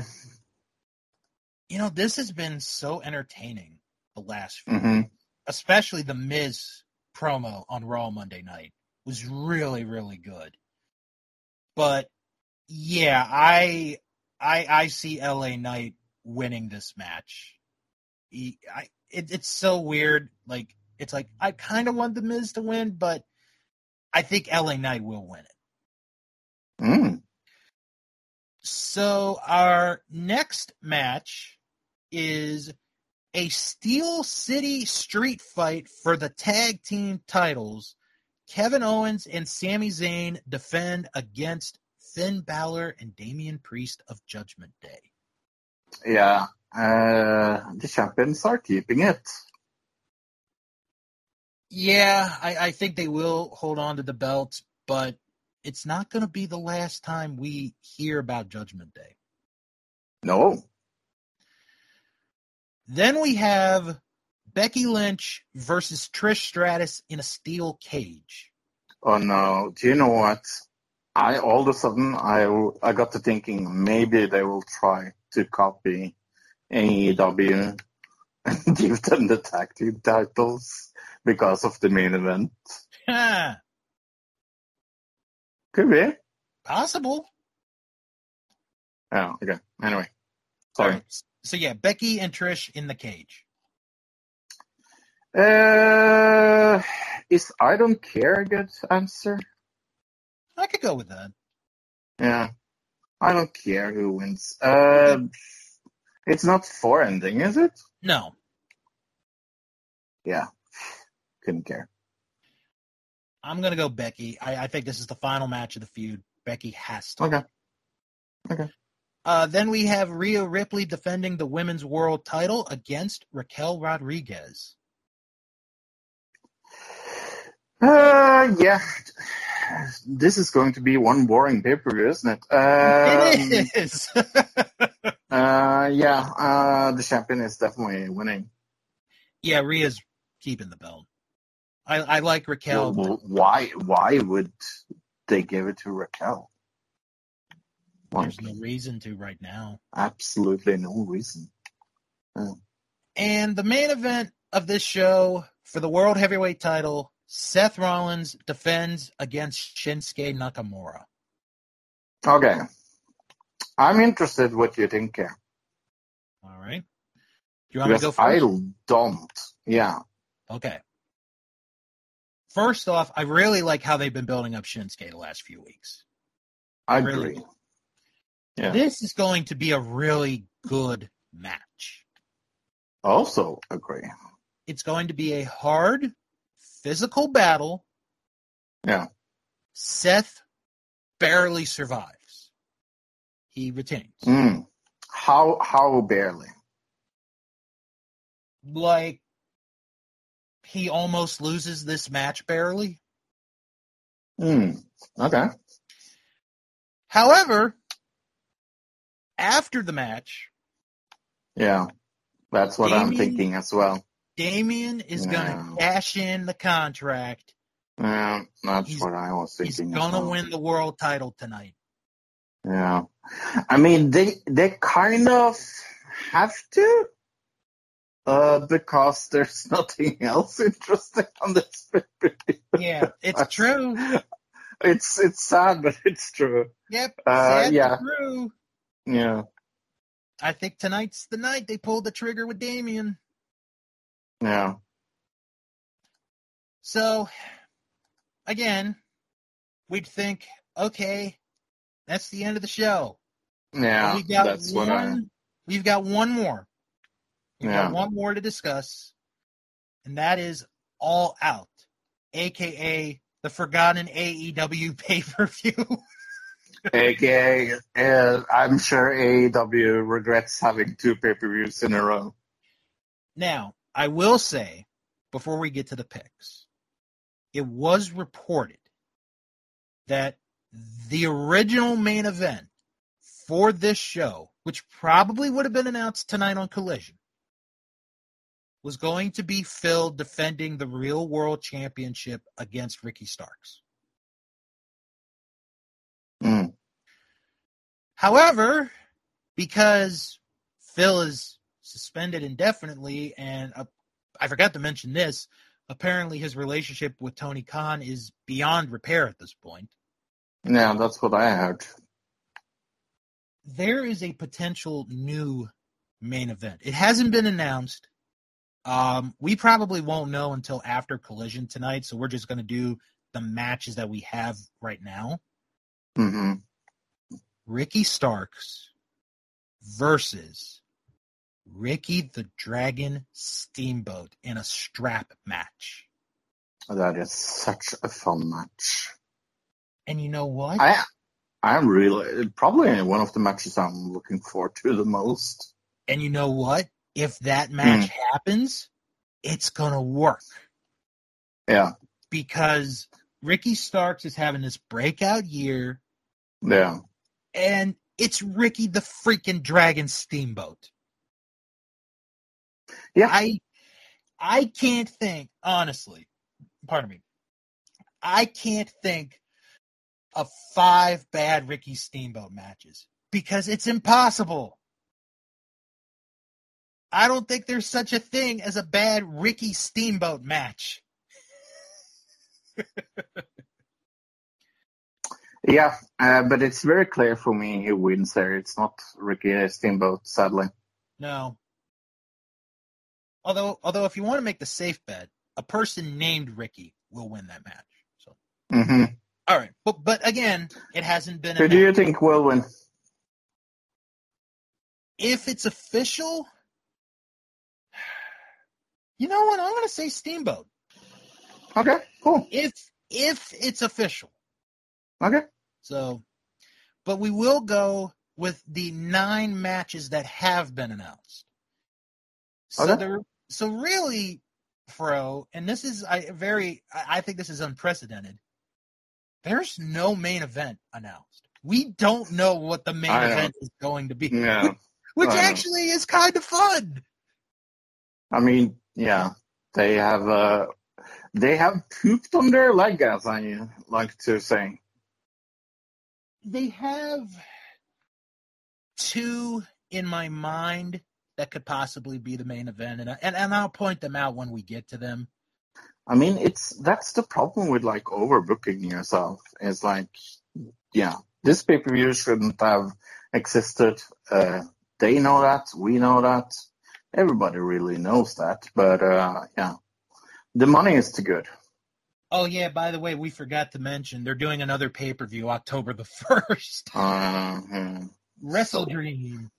You know, this has been so entertaining the last few, hmm especially the Miz promo on Raw Monday night was really, really good. But yeah, I, I, I see L.A. Knight winning this match. He, I, it, it's so weird. Like, it's like I kind of want the Miz to win, but I think L.A. Knight will win it. Mm. So our next match is a Steel City street fight for the tag team titles. Kevin Owens and Sami Zayn defend against Finn Balor and Damian Priest of Judgment Day. Yeah. Uh, the champions are keeping it. Yeah, I, I think they will hold on to the belts, but it's not going to be the last time we hear about Judgment Day. No. Then we have Becky Lynch versus Trish Stratus in a steel cage. Oh no. Do you know what? I all of a sudden I I got to thinking maybe they will try to copy AEW and give them the tag team titles because of the main event. Could be. Possible. Oh, Okay. Anyway. Sorry. So yeah, Becky and Trish in the cage. Uh, is I don't care a good answer? I could go with that. Yeah. I don't care who wins. Uh, it's not four ending, is it? No. Yeah. Couldn't care. I'm gonna go Becky. I, I think this is the final match of the feud. Becky has to. Okay. Okay. Uh, then we have Rhea Ripley defending the women's world title against Raquel Rodriguez. Uh, yeah. This is going to be one boring pay per view, isn't it? Um, it is. Uh, yeah. Uh, the champion is definitely winning. yeah, Rhea's keeping the belt. I, I like Raquel. Well, why? Why would they give it to Raquel? There's no reason to right now. absolutely no reason. Mm. And the main event of this show for the World Heavyweight title, Seth Rollins defends against Shinsuke Nakamura. Okay. I'm interested what you think here. All right. Do you want me to go Because I first? don't. Yeah. Okay. First off, I really like how they've been building up Shinsuke the last few weeks. I Really? agree. Yeah. This is going to be a really good match. Also agree. It's going to be a hard physical battle. Yeah. Seth barely survives. He retains. Mm. How how barely? Like he almost loses this match barely. Mm. Okay. However, after the match, Yeah. That's what I'm thinking as well. Damian is going to cash in the contract. Yeah, that's He's- what I was thinking. He's going to win the world title tonight. Yeah. I mean, they they kind of have to, uh, because there's nothing else interesting on this. Yeah, it's true. It's it's sad, but it's true. Yep. Uh, yeah. but true. Yeah. I think tonight's the night they pulled the trigger with Damian. Yeah. So, again, we'd think, okay, that's the end of the show. Yeah, we've got that's one. what I. We've got one more. We've Yeah. got one more to discuss, and that is All Out, aka the forgotten AEW pay per view. AKA, uh, I'm sure AEW regrets having two pay per views in a row. now, I will say before we get to the picks, it was reported that the original main event for this show, which probably would have been announced tonight on Collision, was going to be Phil defending the real world championship against Ricky Starks. Mm. However, because Phil is suspended indefinitely, and uh, I forgot to mention this, apparently his relationship with Tony Khan is beyond repair at this point. Yeah, that's what I heard. There is a potential new main event. It hasn't been announced. Um, we probably won't know until after Collision tonight, so we're just going to do the matches that we have right now. hmm Ricky Starks versus Ricky the Dragon Steamboat in a strap match. Oh, that is such a fun match. And you know what? I, I'm really probably one of the matches I'm looking forward to the most. and you know what? If that match hmm. happens, it's going to work Yeah, because Ricky Starks is having this breakout year yeah, and it's Ricky the freaking Dragon Steamboat. yeah. I I can't think honestly. Pardon me. I can't think of five bad Ricky Steamboat matches because it's impossible. I don't think there's such a thing as a bad Ricky Steamboat match. Yeah, uh, but it's very clear for me who wins there. It's not Ricky Steamboat, sadly. No. Although although if you want to make the safe bet, a person named Ricky will win that match. So hmm all right. But but again, it hasn't been Who do you think will win? if it's official, you know what? I'm going to say Steamboat. Okay, cool. If if it's official. Okay. So, but we will go with the nine matches that have been announced. So Okay. there, so really, Fro, and this is I very I think this is unprecedented. There's no main event announced. We don't know what the main I know. event is going to be, Yeah. which know. actually is kind of fun. I mean, yeah, they have uh, they have pooped on their leg, as I like to say. They have two in my mind that could possibly be the main event, and I- and and I'll point them out when we get to them. I mean, it's that's the problem with like overbooking yourself. It's like, yeah, this pay per view shouldn't have existed. Uh, they know that, we know that, everybody really knows that. But uh, yeah, the money is too good. Oh yeah, by the way, we forgot to mention they're doing another pay per view October the first. Uh, hmm. WrestleDream.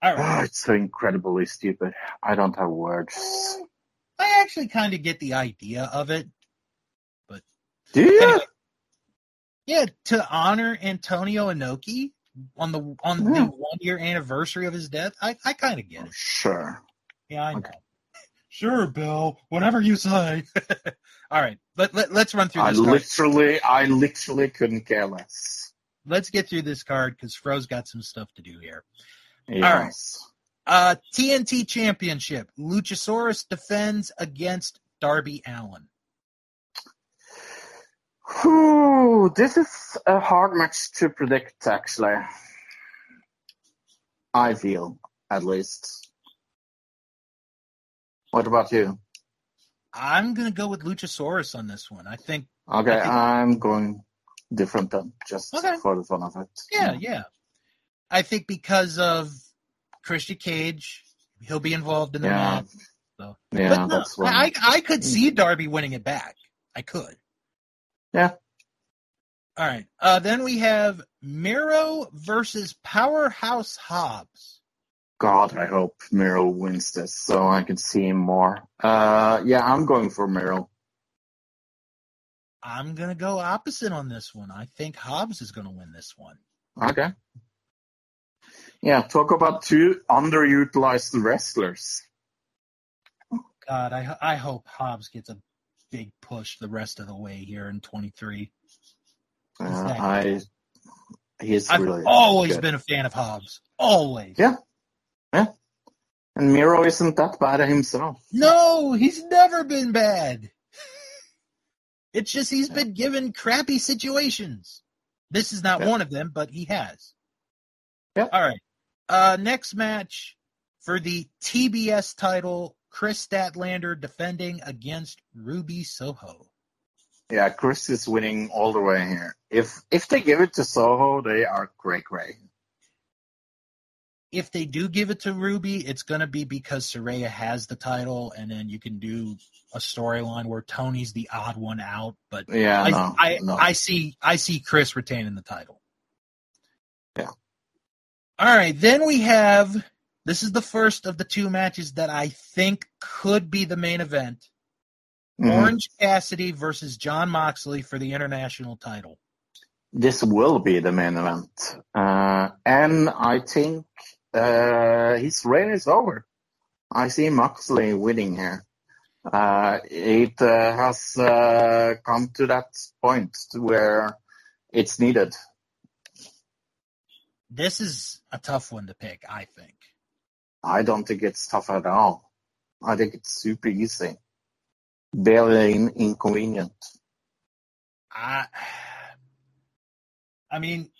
All right, Oh, it's so incredibly stupid. I don't have words. I actually kind of get the idea of it. Do you? Anyway, yeah, to honor Antonio Inoki on the on the one year anniversary of his death, I I kind of get it. Sure. Yeah, I know. Okay. Sure, Bill. Whatever you say. All right, let, let let's run through I this card. literally, I literally couldn't care less. Let's get through this card because Fro's got some stuff to do here. Yes. Uh, TNT Championship. Luchasaurus defends against Darby Allin. Whew, this is a hard match to predict, actually. I feel, at least. What about you? I'm gonna go with Luchasaurus on this one. I think. Okay, I think- I'm going different then, just Okay. for the fun of it. Yeah, yeah. I think because of Christian Cage, he'll be involved in the Yeah. match. So. Yeah, but no, that's what. I I could see Darby winning it back. I could. Yeah. All right. Uh, then we have Miro versus Powerhouse Hobbs. God, I hope Miro wins this so I can see him more. Uh, yeah, I'm going for Miro. I'm gonna go opposite on this one. I think Hobbs is gonna win this one. Okay. Yeah, talk about two underutilized wrestlers. God, I I hope Hobbs gets a big push the rest of the way here in 23. Uh, I he's I've really always good. been a fan of Hobbs. Always. Yeah. And Miro isn't that bad himself. No, he's never been bad. It's just he's been given crappy situations. This is not Yeah. one of them, but he has. Yeah. All right. Uh, next match for the TBS title, Kris Statlander defending against Ruby Soho. Yeah, Kris is winning all the way here. If if they give it to Soho, they are great, great. If they do give it to Ruby, it's going to be because Saraya has the title, and then you can do a storyline where Toni's the odd one out. But Yeah, I, no, I, no. I see I see Kris retaining the title. Yeah. All right, then we have this is the first of the two matches that I think could be the main event. Mhm. Orange Cassidy versus Jon Moxley for the international title. This will be the main event, uh, and I think uh, his reign is over. I see Moxley winning here. Uh, it uh, has uh, come to that point where it's needed. This is a tough one to pick, I think. I don't think it's tough at all. I think it's super easy. Barely in- inconvenient. I I mean,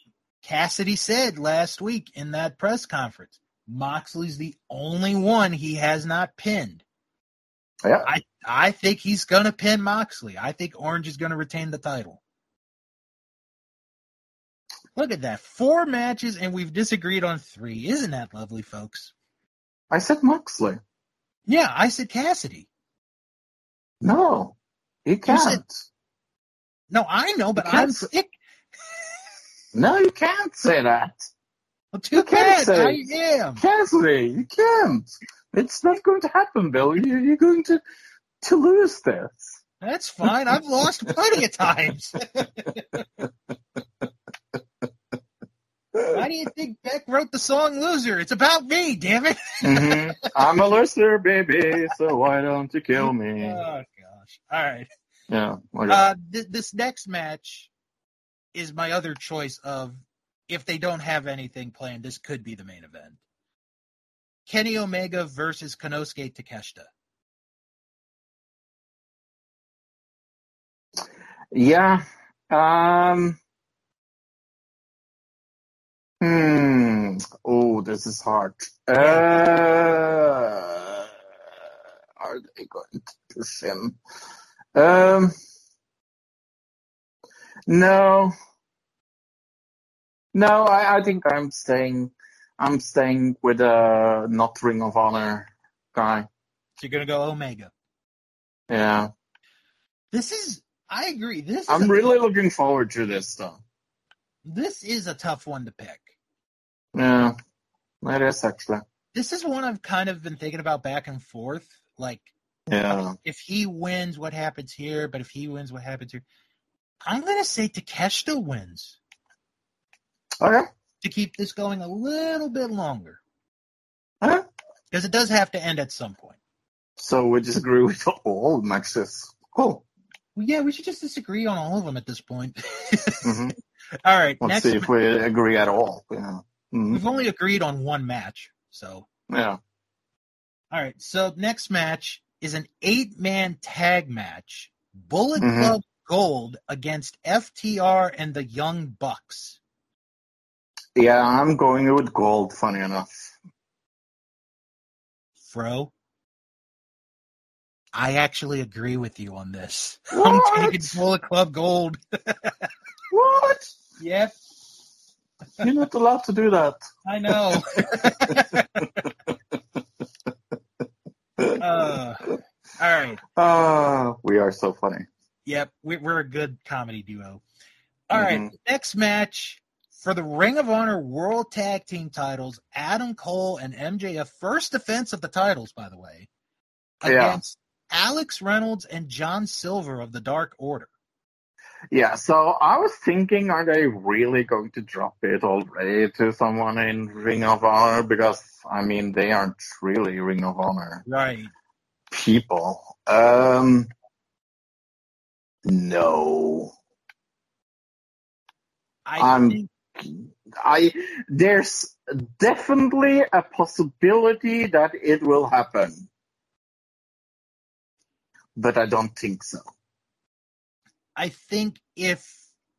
Cassidy said last week in that press conference, Moxley's the only one he has not pinned. Yeah. I I think he's gonna pin Moxley. I think Orange is gonna retain the title. Look at that. Four matches and we've disagreed on three. Isn't that lovely, folks? I said Moxley. Yeah, I said Cassidy. No, he can't. said- No, I know, but I'm sick. No, you can't say that. Well, too you can't say- I am. Cassidy, you can't. It's not going to happen, Bill. You- You're going to to lose this. That's fine. I've lost plenty of times. Why do you think Beck wrote the song Loser? It's about me, damn it. Mhm. I'm a loser, baby, so why don't you kill me? Oh, gosh. All right. Yeah. okay. Uh, th- this next match is my other choice of if they don't have anything planned, this could be the main event. Kenny Omega versus Konosuke Takeshita. Yeah. Um. Hmm. Oh, this is hard. Uh, are they going to push him? Um. No. No, I, I think I'm staying. I'm staying with a not Ring of Honor guy. So you're going to go Omega. Yeah. This is, I agree. This I'm really looking forward to this though. this is a tough one to pick. Yeah. It is actually. This is one I've kind of been thinking about back and forth. Like, Yeah. if he wins, what happens here? But if he wins, what happens here? I'm going to say Takeshita wins Okay. to keep this going a little bit longer. Okay. Because it does have to end at some point. So we disagree with all matches. Cool. Well, yeah, we should just disagree on all of them at this point. hmm all right, Let's next. see if we agree at all. Yeah. Mhm. We've only agreed on one match, so Yeah. all right. So next match is an eight-man tag match: Bullet Mhm. Club Gold against FTR and the Young Bucks. Yeah, I'm going with gold, funny enough. Fro, I actually agree with you on this. What? I'm taking Bullet Club Gold. What? yep, You're not allowed to do that. I know. uh, all right. Ah, we are so funny. Yep, we- we're a good comedy duo. All right, next match for the Ring of Honor World Tag Team titles, Adam Cole and MJF, first defense of the titles, by the way, Yeah. against Alex Reynolds and John Silver of the Dark Order. Yeah, so I was thinking, are they really going to drop it already to someone in Ring of Honor? Because, I mean, they aren't really Ring of Honor Right. people. Um, no. I Um, think I, there's definitely a possibility that it will happen. But I don't think so. I think if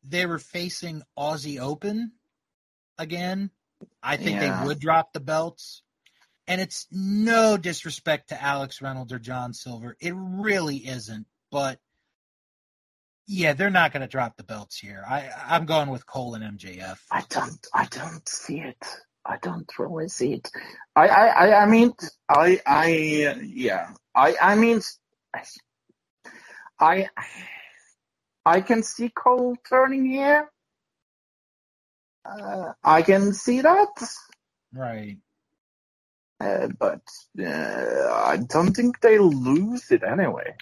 they were facing Aussie Open again, I think Yeah. they would drop the belts. And it's no disrespect to Alex Reynolds or John Silver. It really isn't. But yeah, they're not going to drop the belts here. I, I'm going with Cole and MJF. I don't, I don't see it. I don't really see it. I, I, I, I mean, I, I, yeah, I, I mean, I, I can see Cole turning here. Uh, I can see that, Right. uh, but uh, I don't think they lose it anyway.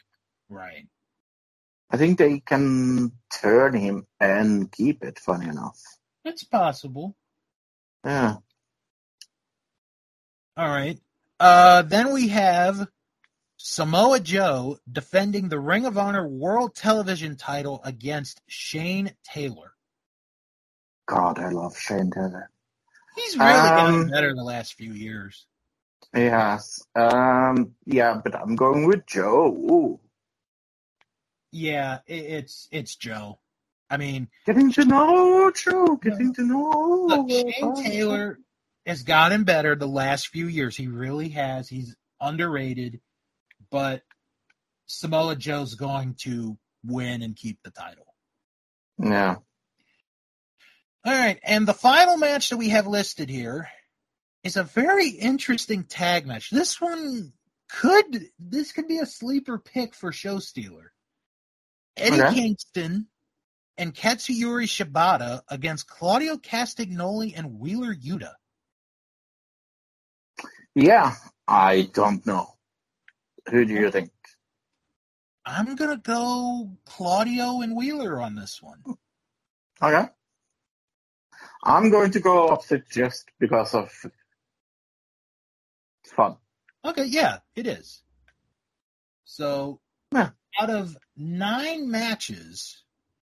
Right. I think they can turn him and keep it. Funny enough, It's possible. yeah. All right. Uh, then we have Samoa Joe defending the Ring of Honor World Television title against Shane Taylor. God, I love Shane Taylor. He's really gotten Um, better the last few years. Yes. Um. Yeah, but I'm going with Joe. Ooh. Yeah, it, it's it's Joe. I mean, Getting to know Joe. Getting to know. look, Shane Taylor has gotten better the last few years. He really has. He's underrated, but Samoa Joe's going to win and keep the title. Yeah. All right, and the final match that we have listed here is a very interesting tag match. This one could this could be a sleeper pick for Show Stealer. Eddie Okay. Kingston and Katsuyori Shibata against Claudio Castagnoli and Wheeler Yuta. Yeah. I don't know. Who do you think? I'm gonna go Claudio and Wheeler on this one. Okay. I'm going to go opposite just because of it's fun. Okay, yeah, it is. So Yeah. Out of nine matches,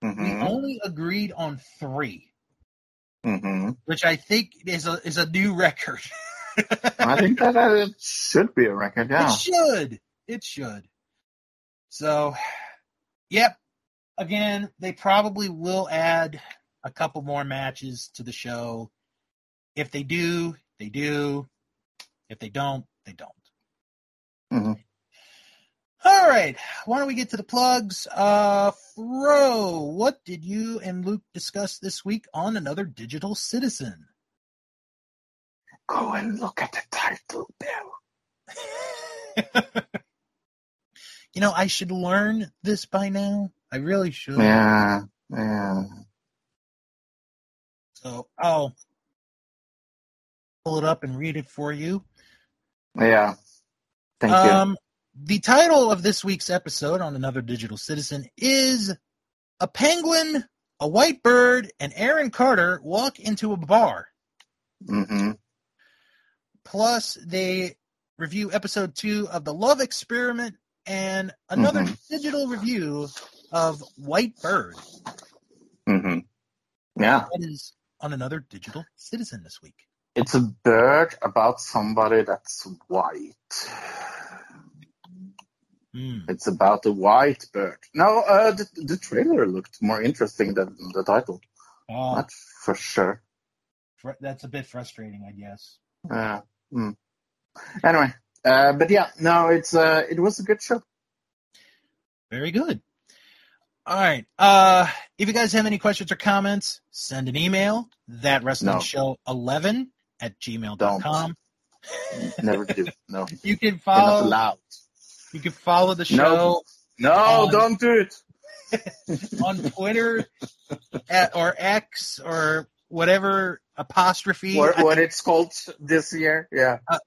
we hmm only agreed on three. hmm which I think is a is a new record. I think that uh, it should be a record. Yeah. It should. It should. So, yep. Again, they probably will add a couple more matches to the show. If they do, they do. If they don't, they don't. Mhm. All right. Why don't we get to the plugs? Uh, Fro, what did you and Luke discuss this week on another digital citizen? Go and look at the title, Bill. you know, I should learn this by now. I really should. Yeah. Yeah. So I'll pull it up and read it for you. Yeah. Thank you. The title of this week's episode on Another Digital Citizen is A Penguin, a White Bird, and Aaron Carter walk into a bar. hmm Plus, they review episode two of The Love Experiment and another Mhm. digital review of White Bird. Mm-hmm. Yeah. That is on Another Digital Citizen this week. It's a bird about somebody that's white. Hmm. It's about a white bird. No, uh, the, the trailer looked more interesting than the title. Oh, That's for sure. fr- that's a bit frustrating, I guess. Uh, mm. Anyway, uh, but yeah, no, it's uh, it was a good show. Very good. All right. Uh, if you guys have any questions or comments, send an email that wrestling No. show 11 at gmail.com. Never do. No, You can you're not follow allowed. You can follow the show. No, On- don't do it. on Twitter at, or X or whatever apostrophe. What, what it's called this year? Yeah. Uh,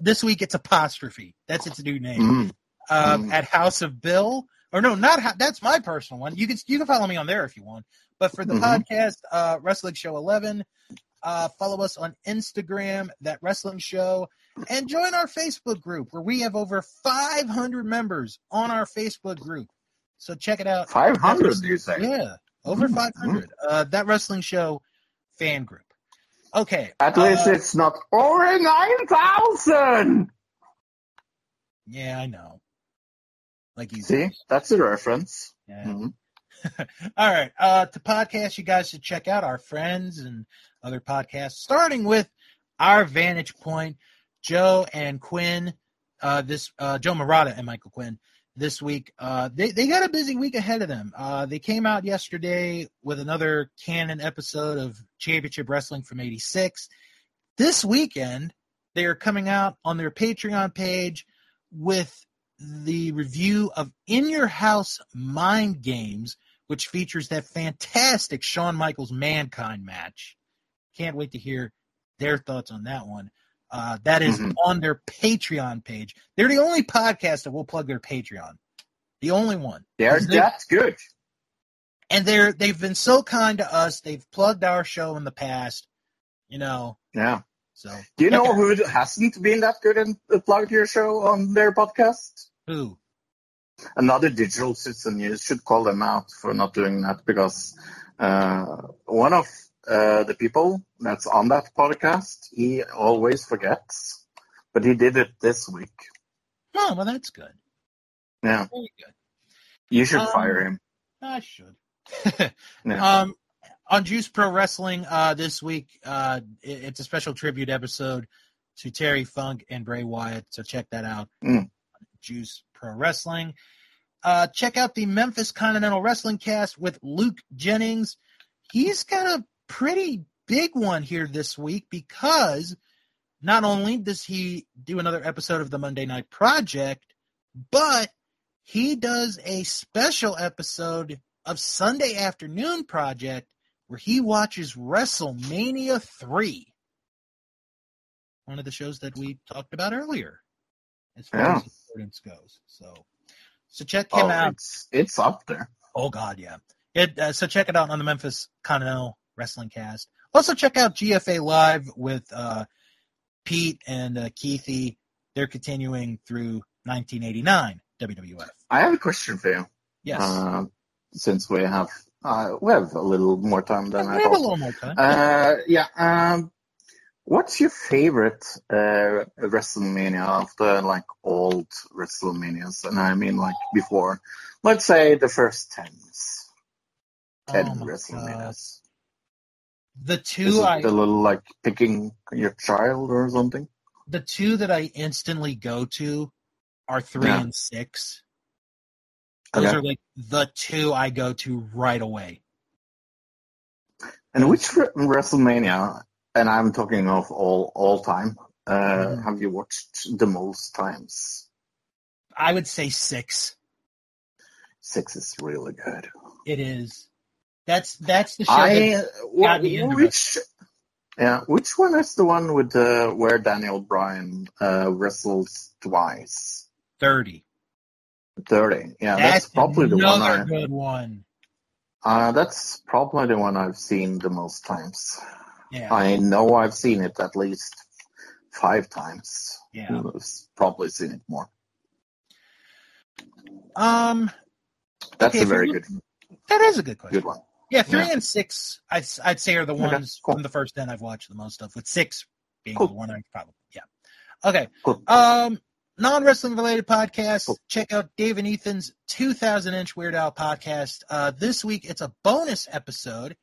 this week it's apostrophe. That's its new name. Mm. Uh, Mm. At House of Bill, or no, not Ho- that's my personal one. You can you can follow me on there if you want. But for the Mhm. podcast, uh, Wrestling Show Eleven, uh, follow us on Instagram, that Wrestling Show, and join our Facebook group where we have over 500 members on our Facebook group. So check it out. 500, you say? Yeah, over Mm, 500. Uh, that Wrestling Show fan group. Okay. At least uh, it's not over 9,000! Yeah, I know. Like you See? That's a reference. Yeah. Mhm. All right. Uh, to podcast, you guys should check out our friends and other podcasts, starting with our Vantage Point, Joe and Quinn. Uh, this uh, Joe Murata and Michael Quinn this week. Uh, they they got a busy week ahead of them. Uh, they came out yesterday with another canon episode of Championship Wrestling from '86. This weekend, they are coming out on their Patreon page with the review of In Your House Mind Games, which features that fantastic Shawn Michaels Mankind match. Can't wait to hear their thoughts on that one. Uh, that is Mhm. on their Patreon page. They're the only podcast that will plug their Patreon. The only one. They're Is there- that good. And they're they've been so kind to us. They've plugged our show in the past. You know, Yeah. so Do you know who hasn't been that good and plugged your show on their podcast? who? Another digital citizen. You should call them out for not doing that because uh, one of uh, the people that's on that podcast, he always forgets, but he did it this week. Oh, well that's good. Yeah, Very good. you should Um, fire him. I should. Yeah. Um, on Juice Pro Wrestling uh, this week, uh, it- it's a special tribute episode to Terry Funk and Bray Wyatt. So check that out. Mm. Juice Pro Wrestling. Uh, check out the Memphis Continental Wrestling Cast with Luke Jennings. He's got a pretty big one here this week because not only does he do another episode of the Monday Night Project, but he does a special episode of Sunday Afternoon Project where he watches WrestleMania 3. One of the shows that we talked about earlier as far Yeah. as importance goes. So so check him Oh, out. it's, it's up there. Oh God, yeah. It, uh, so check it out on the Memphis Continental Wrestling Cast. Also check out GFA Live with uh, Pete and uh, Keithy. They're continuing through 1989 WWF. I have a question for you. Yes, Uh, since we have uh, we have a little more time than we I have a thought. little more time. Uh, yeah. Um, what's your favorite uh, WrestleMania after like old WrestleManias? And I mean like before, let's say the first tens, ten Oh. WrestleManias. The two I a little like picking your child or something? the two that I instantly go to are three Yeah. and six. Those Okay. are like the two I go to right away. And which WrestleMania? And I'm talking of all all time. Uh, Mhm. Have you watched the most times? I would say six. Six is really good. It is. That's that's the show. I that, wh- got me which yeah which one is the one with uh, where Daniel Bryan uh, wrestles twice? Thirty. Thirty. Yeah, that's, That's, probably the one. I, good one. uh, that's probably the one I've seen the most times. Yeah, I know I've seen it at least five times. yeah. I've probably seen it more. Um, That's Okay, a very good that is a good question. good one. Yeah, three Yeah. and six, I'd I'd say are the Okay, ones cool. from the first ten I've watched the most of. With six being Cool. the one I probably yeah. Okay. Cool. Um, non wrestling related podcast. Check out Dave and Ethan's 2,000 inch Weird Al podcast. Uh, this week it's a bonus episode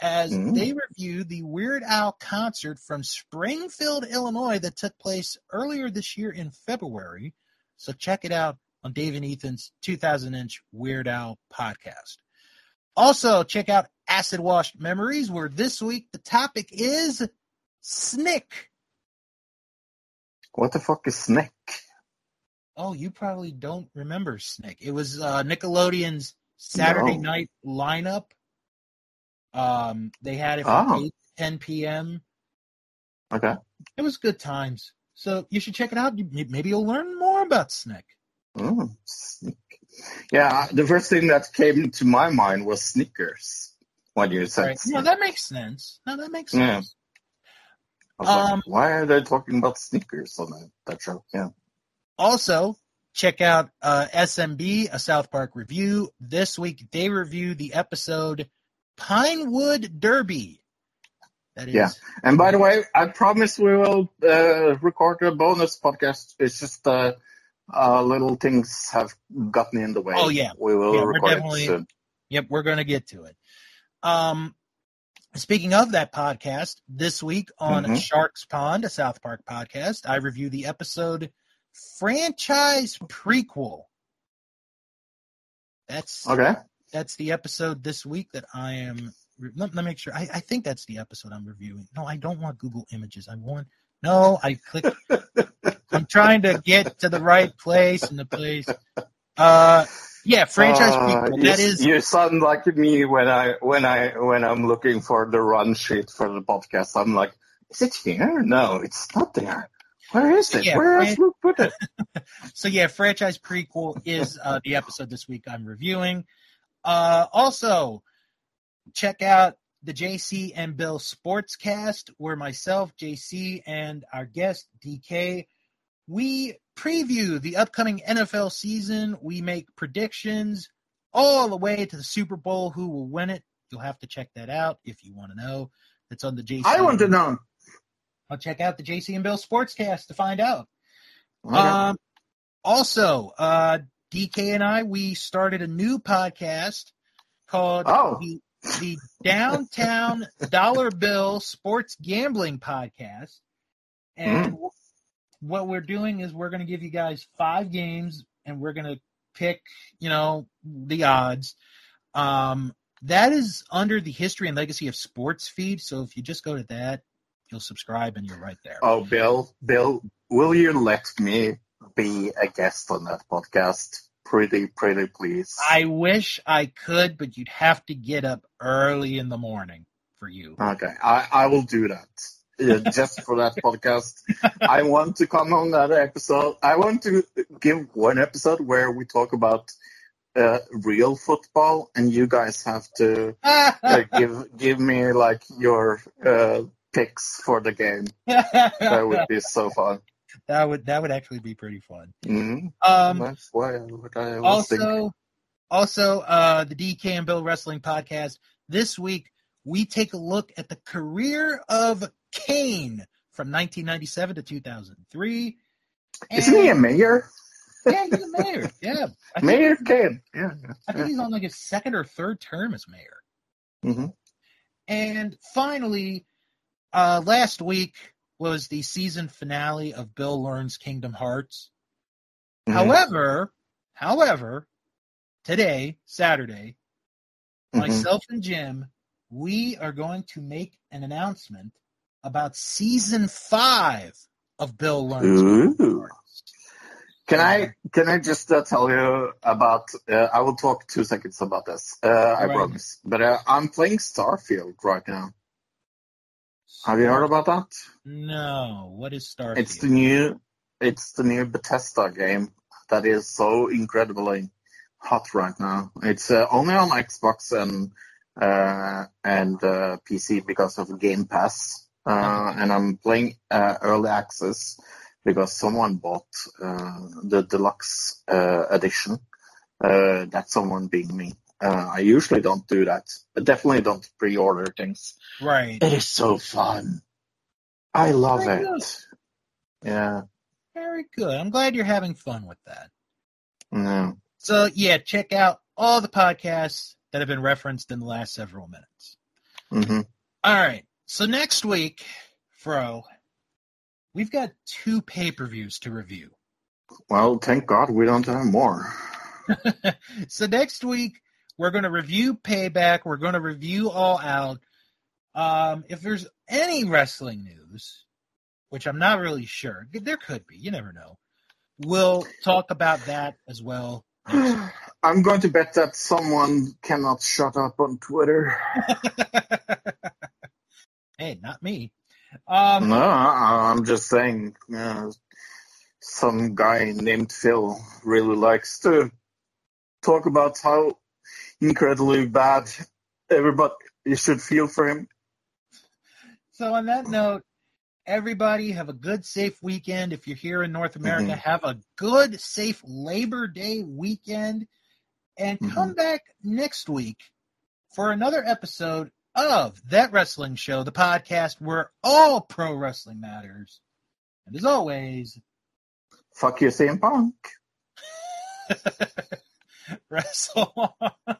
as Mm. they review the Weird Al concert from Springfield, Illinois that took place earlier this year in February. So check it out on Dave and Ethan's 2000 inch Weird Al podcast. Also, check out Acid Washed Memories, where this week the topic is Snick. What the fuck is Snick? Oh, you probably don't remember Snick. It was uh, Nickelodeon's Saturday No. night lineup. Um, they had it Oh. 8 to 10 p.m. Okay. It was good times. So you should check it out. Maybe you'll learn more about Snick. Mm, sneak. Yeah, the first thing that came to my mind was Snickers when you said. Right? No, that makes sense. No, that makes Yeah. sense. I was like, um, why are they talking about Snickers on that, that show? Yeah. Also, check out uh, SMB, a South Park review. This week, they review the episode Pinewood Derby. That is, Yeah. And by the way, I promise we will uh, record a bonus podcast. It's just uh, uh, little things have gotten in the way. Oh, yeah. We will Yeah, record definitely- it soon. Yep, we're going to get to it. Um, speaking of that podcast, this week on Mhm. Stark's Pond, a South Park podcast, I review the episode Franchise Prequel. That's Okay. that's the episode this week that I am. Let, let me make sure. I, I think that's the episode I'm reviewing. No, I don't want Google Images. I want. No, I click. I'm trying to get to the right place and the place. Uh, yeah, franchise Uh, prequel. you, That is. You sound like me when I when I when I'm looking for the run sheet for the podcast. I'm like, is it here? No, it's not there. Where is it? Yeah, Where else we put it? So yeah, franchise prequel is uh, the episode this week I'm reviewing. Uh, also, check out the JC and Bill Sportscast, where myself, JC, and our guest DK, we preview the upcoming NFL season. We make predictions all the way to the Super Bowl. Who will win it? You'll have to check that out if you want to know. It's on the JC. I want to know. I'll check out the JC and Bill Sportscast to find out. Okay. Um, also, uh, DK and I, we started a new podcast called Oh. the, the Downtown Dollar Bill Sports Gambling Podcast. And Hmm. what we're doing is we're going to give you guys five games and we're going to pick, you know, the odds. Um, that is under the history and legacy of sports feed. So if you just go to that, you'll subscribe and you're right there. oh, Bill, Bill, will you let me be a guest on that podcast? Pretty, pretty, please. I wish I could, but you'd have to get up early in the morning for you. Okay, I, I will do that. Yeah, just for that podcast. I want to come on that episode. I want to give one episode where we talk about uh, real football, and you guys have to uh, give give me like your uh, picks for the game. That would be so fun. That would that would actually be pretty fun. hmm Um, That's why what I was thinking. also, also, uh, the DK and Bill Wrestling Podcast. This week, we take a look at the career of Kane from 1997 to 2003. Isn't he a mayor? Yeah, he's a mayor. Yeah, I Mayor Kane. Yeah. I think he's on like his second or third term as mayor. hmm And finally, uh, last week was the season finale of Bill Learns Kingdom Hearts. Mm-hmm. However, however, today, Saturday, Mhm. myself and Jim, we are going to make an announcement about season five of Bill Learns Kingdom Ooh. Hearts. Can I can I just uh, tell you about? Uh, I will talk two seconds about this. Uh, I Right. promise. But uh, I'm playing Starfield right now. Have you heard about that? No. What is Starfield? It's the new it's the new Bethesda game that is so incredibly hot right now. It's uh, only on Xbox and uh, and uh, PC because of Game Pass, uh, and I'm playing uh, early access because someone bought uh, the deluxe uh, edition. Uh, that someone being me. Uh, I usually don't do that. I definitely don't pre-order things. right. It is so fun. I love Very it. good. Yeah. Very good. I'm glad you're having fun with that. No. So yeah, check out all the podcasts that have been referenced in the last several minutes. hmm All right. So next week, Fro, we've got two pay-per-views to review. Well, thank God we don't have more. so next week we're going to review Payback. We're going to review All Out. Um, if there's any wrestling news, which I'm not really sure, there could be. You never know. We'll talk about that as well. I'm going to bet that someone cannot shut up on Twitter. hey, not me. Um, no, I'm just saying. Uh, some guy named Phil really likes to talk about how incredibly bad everybody you should feel for him. So on that note, everybody have a good, safe weekend. If you're here in North America, Mhm. have a good, safe Labor Day weekend, and come back next week for another episode of That Wrestling Show, the podcast where all pro wrestling matters. And as always, Fuck you, CM Punk. wrestle on.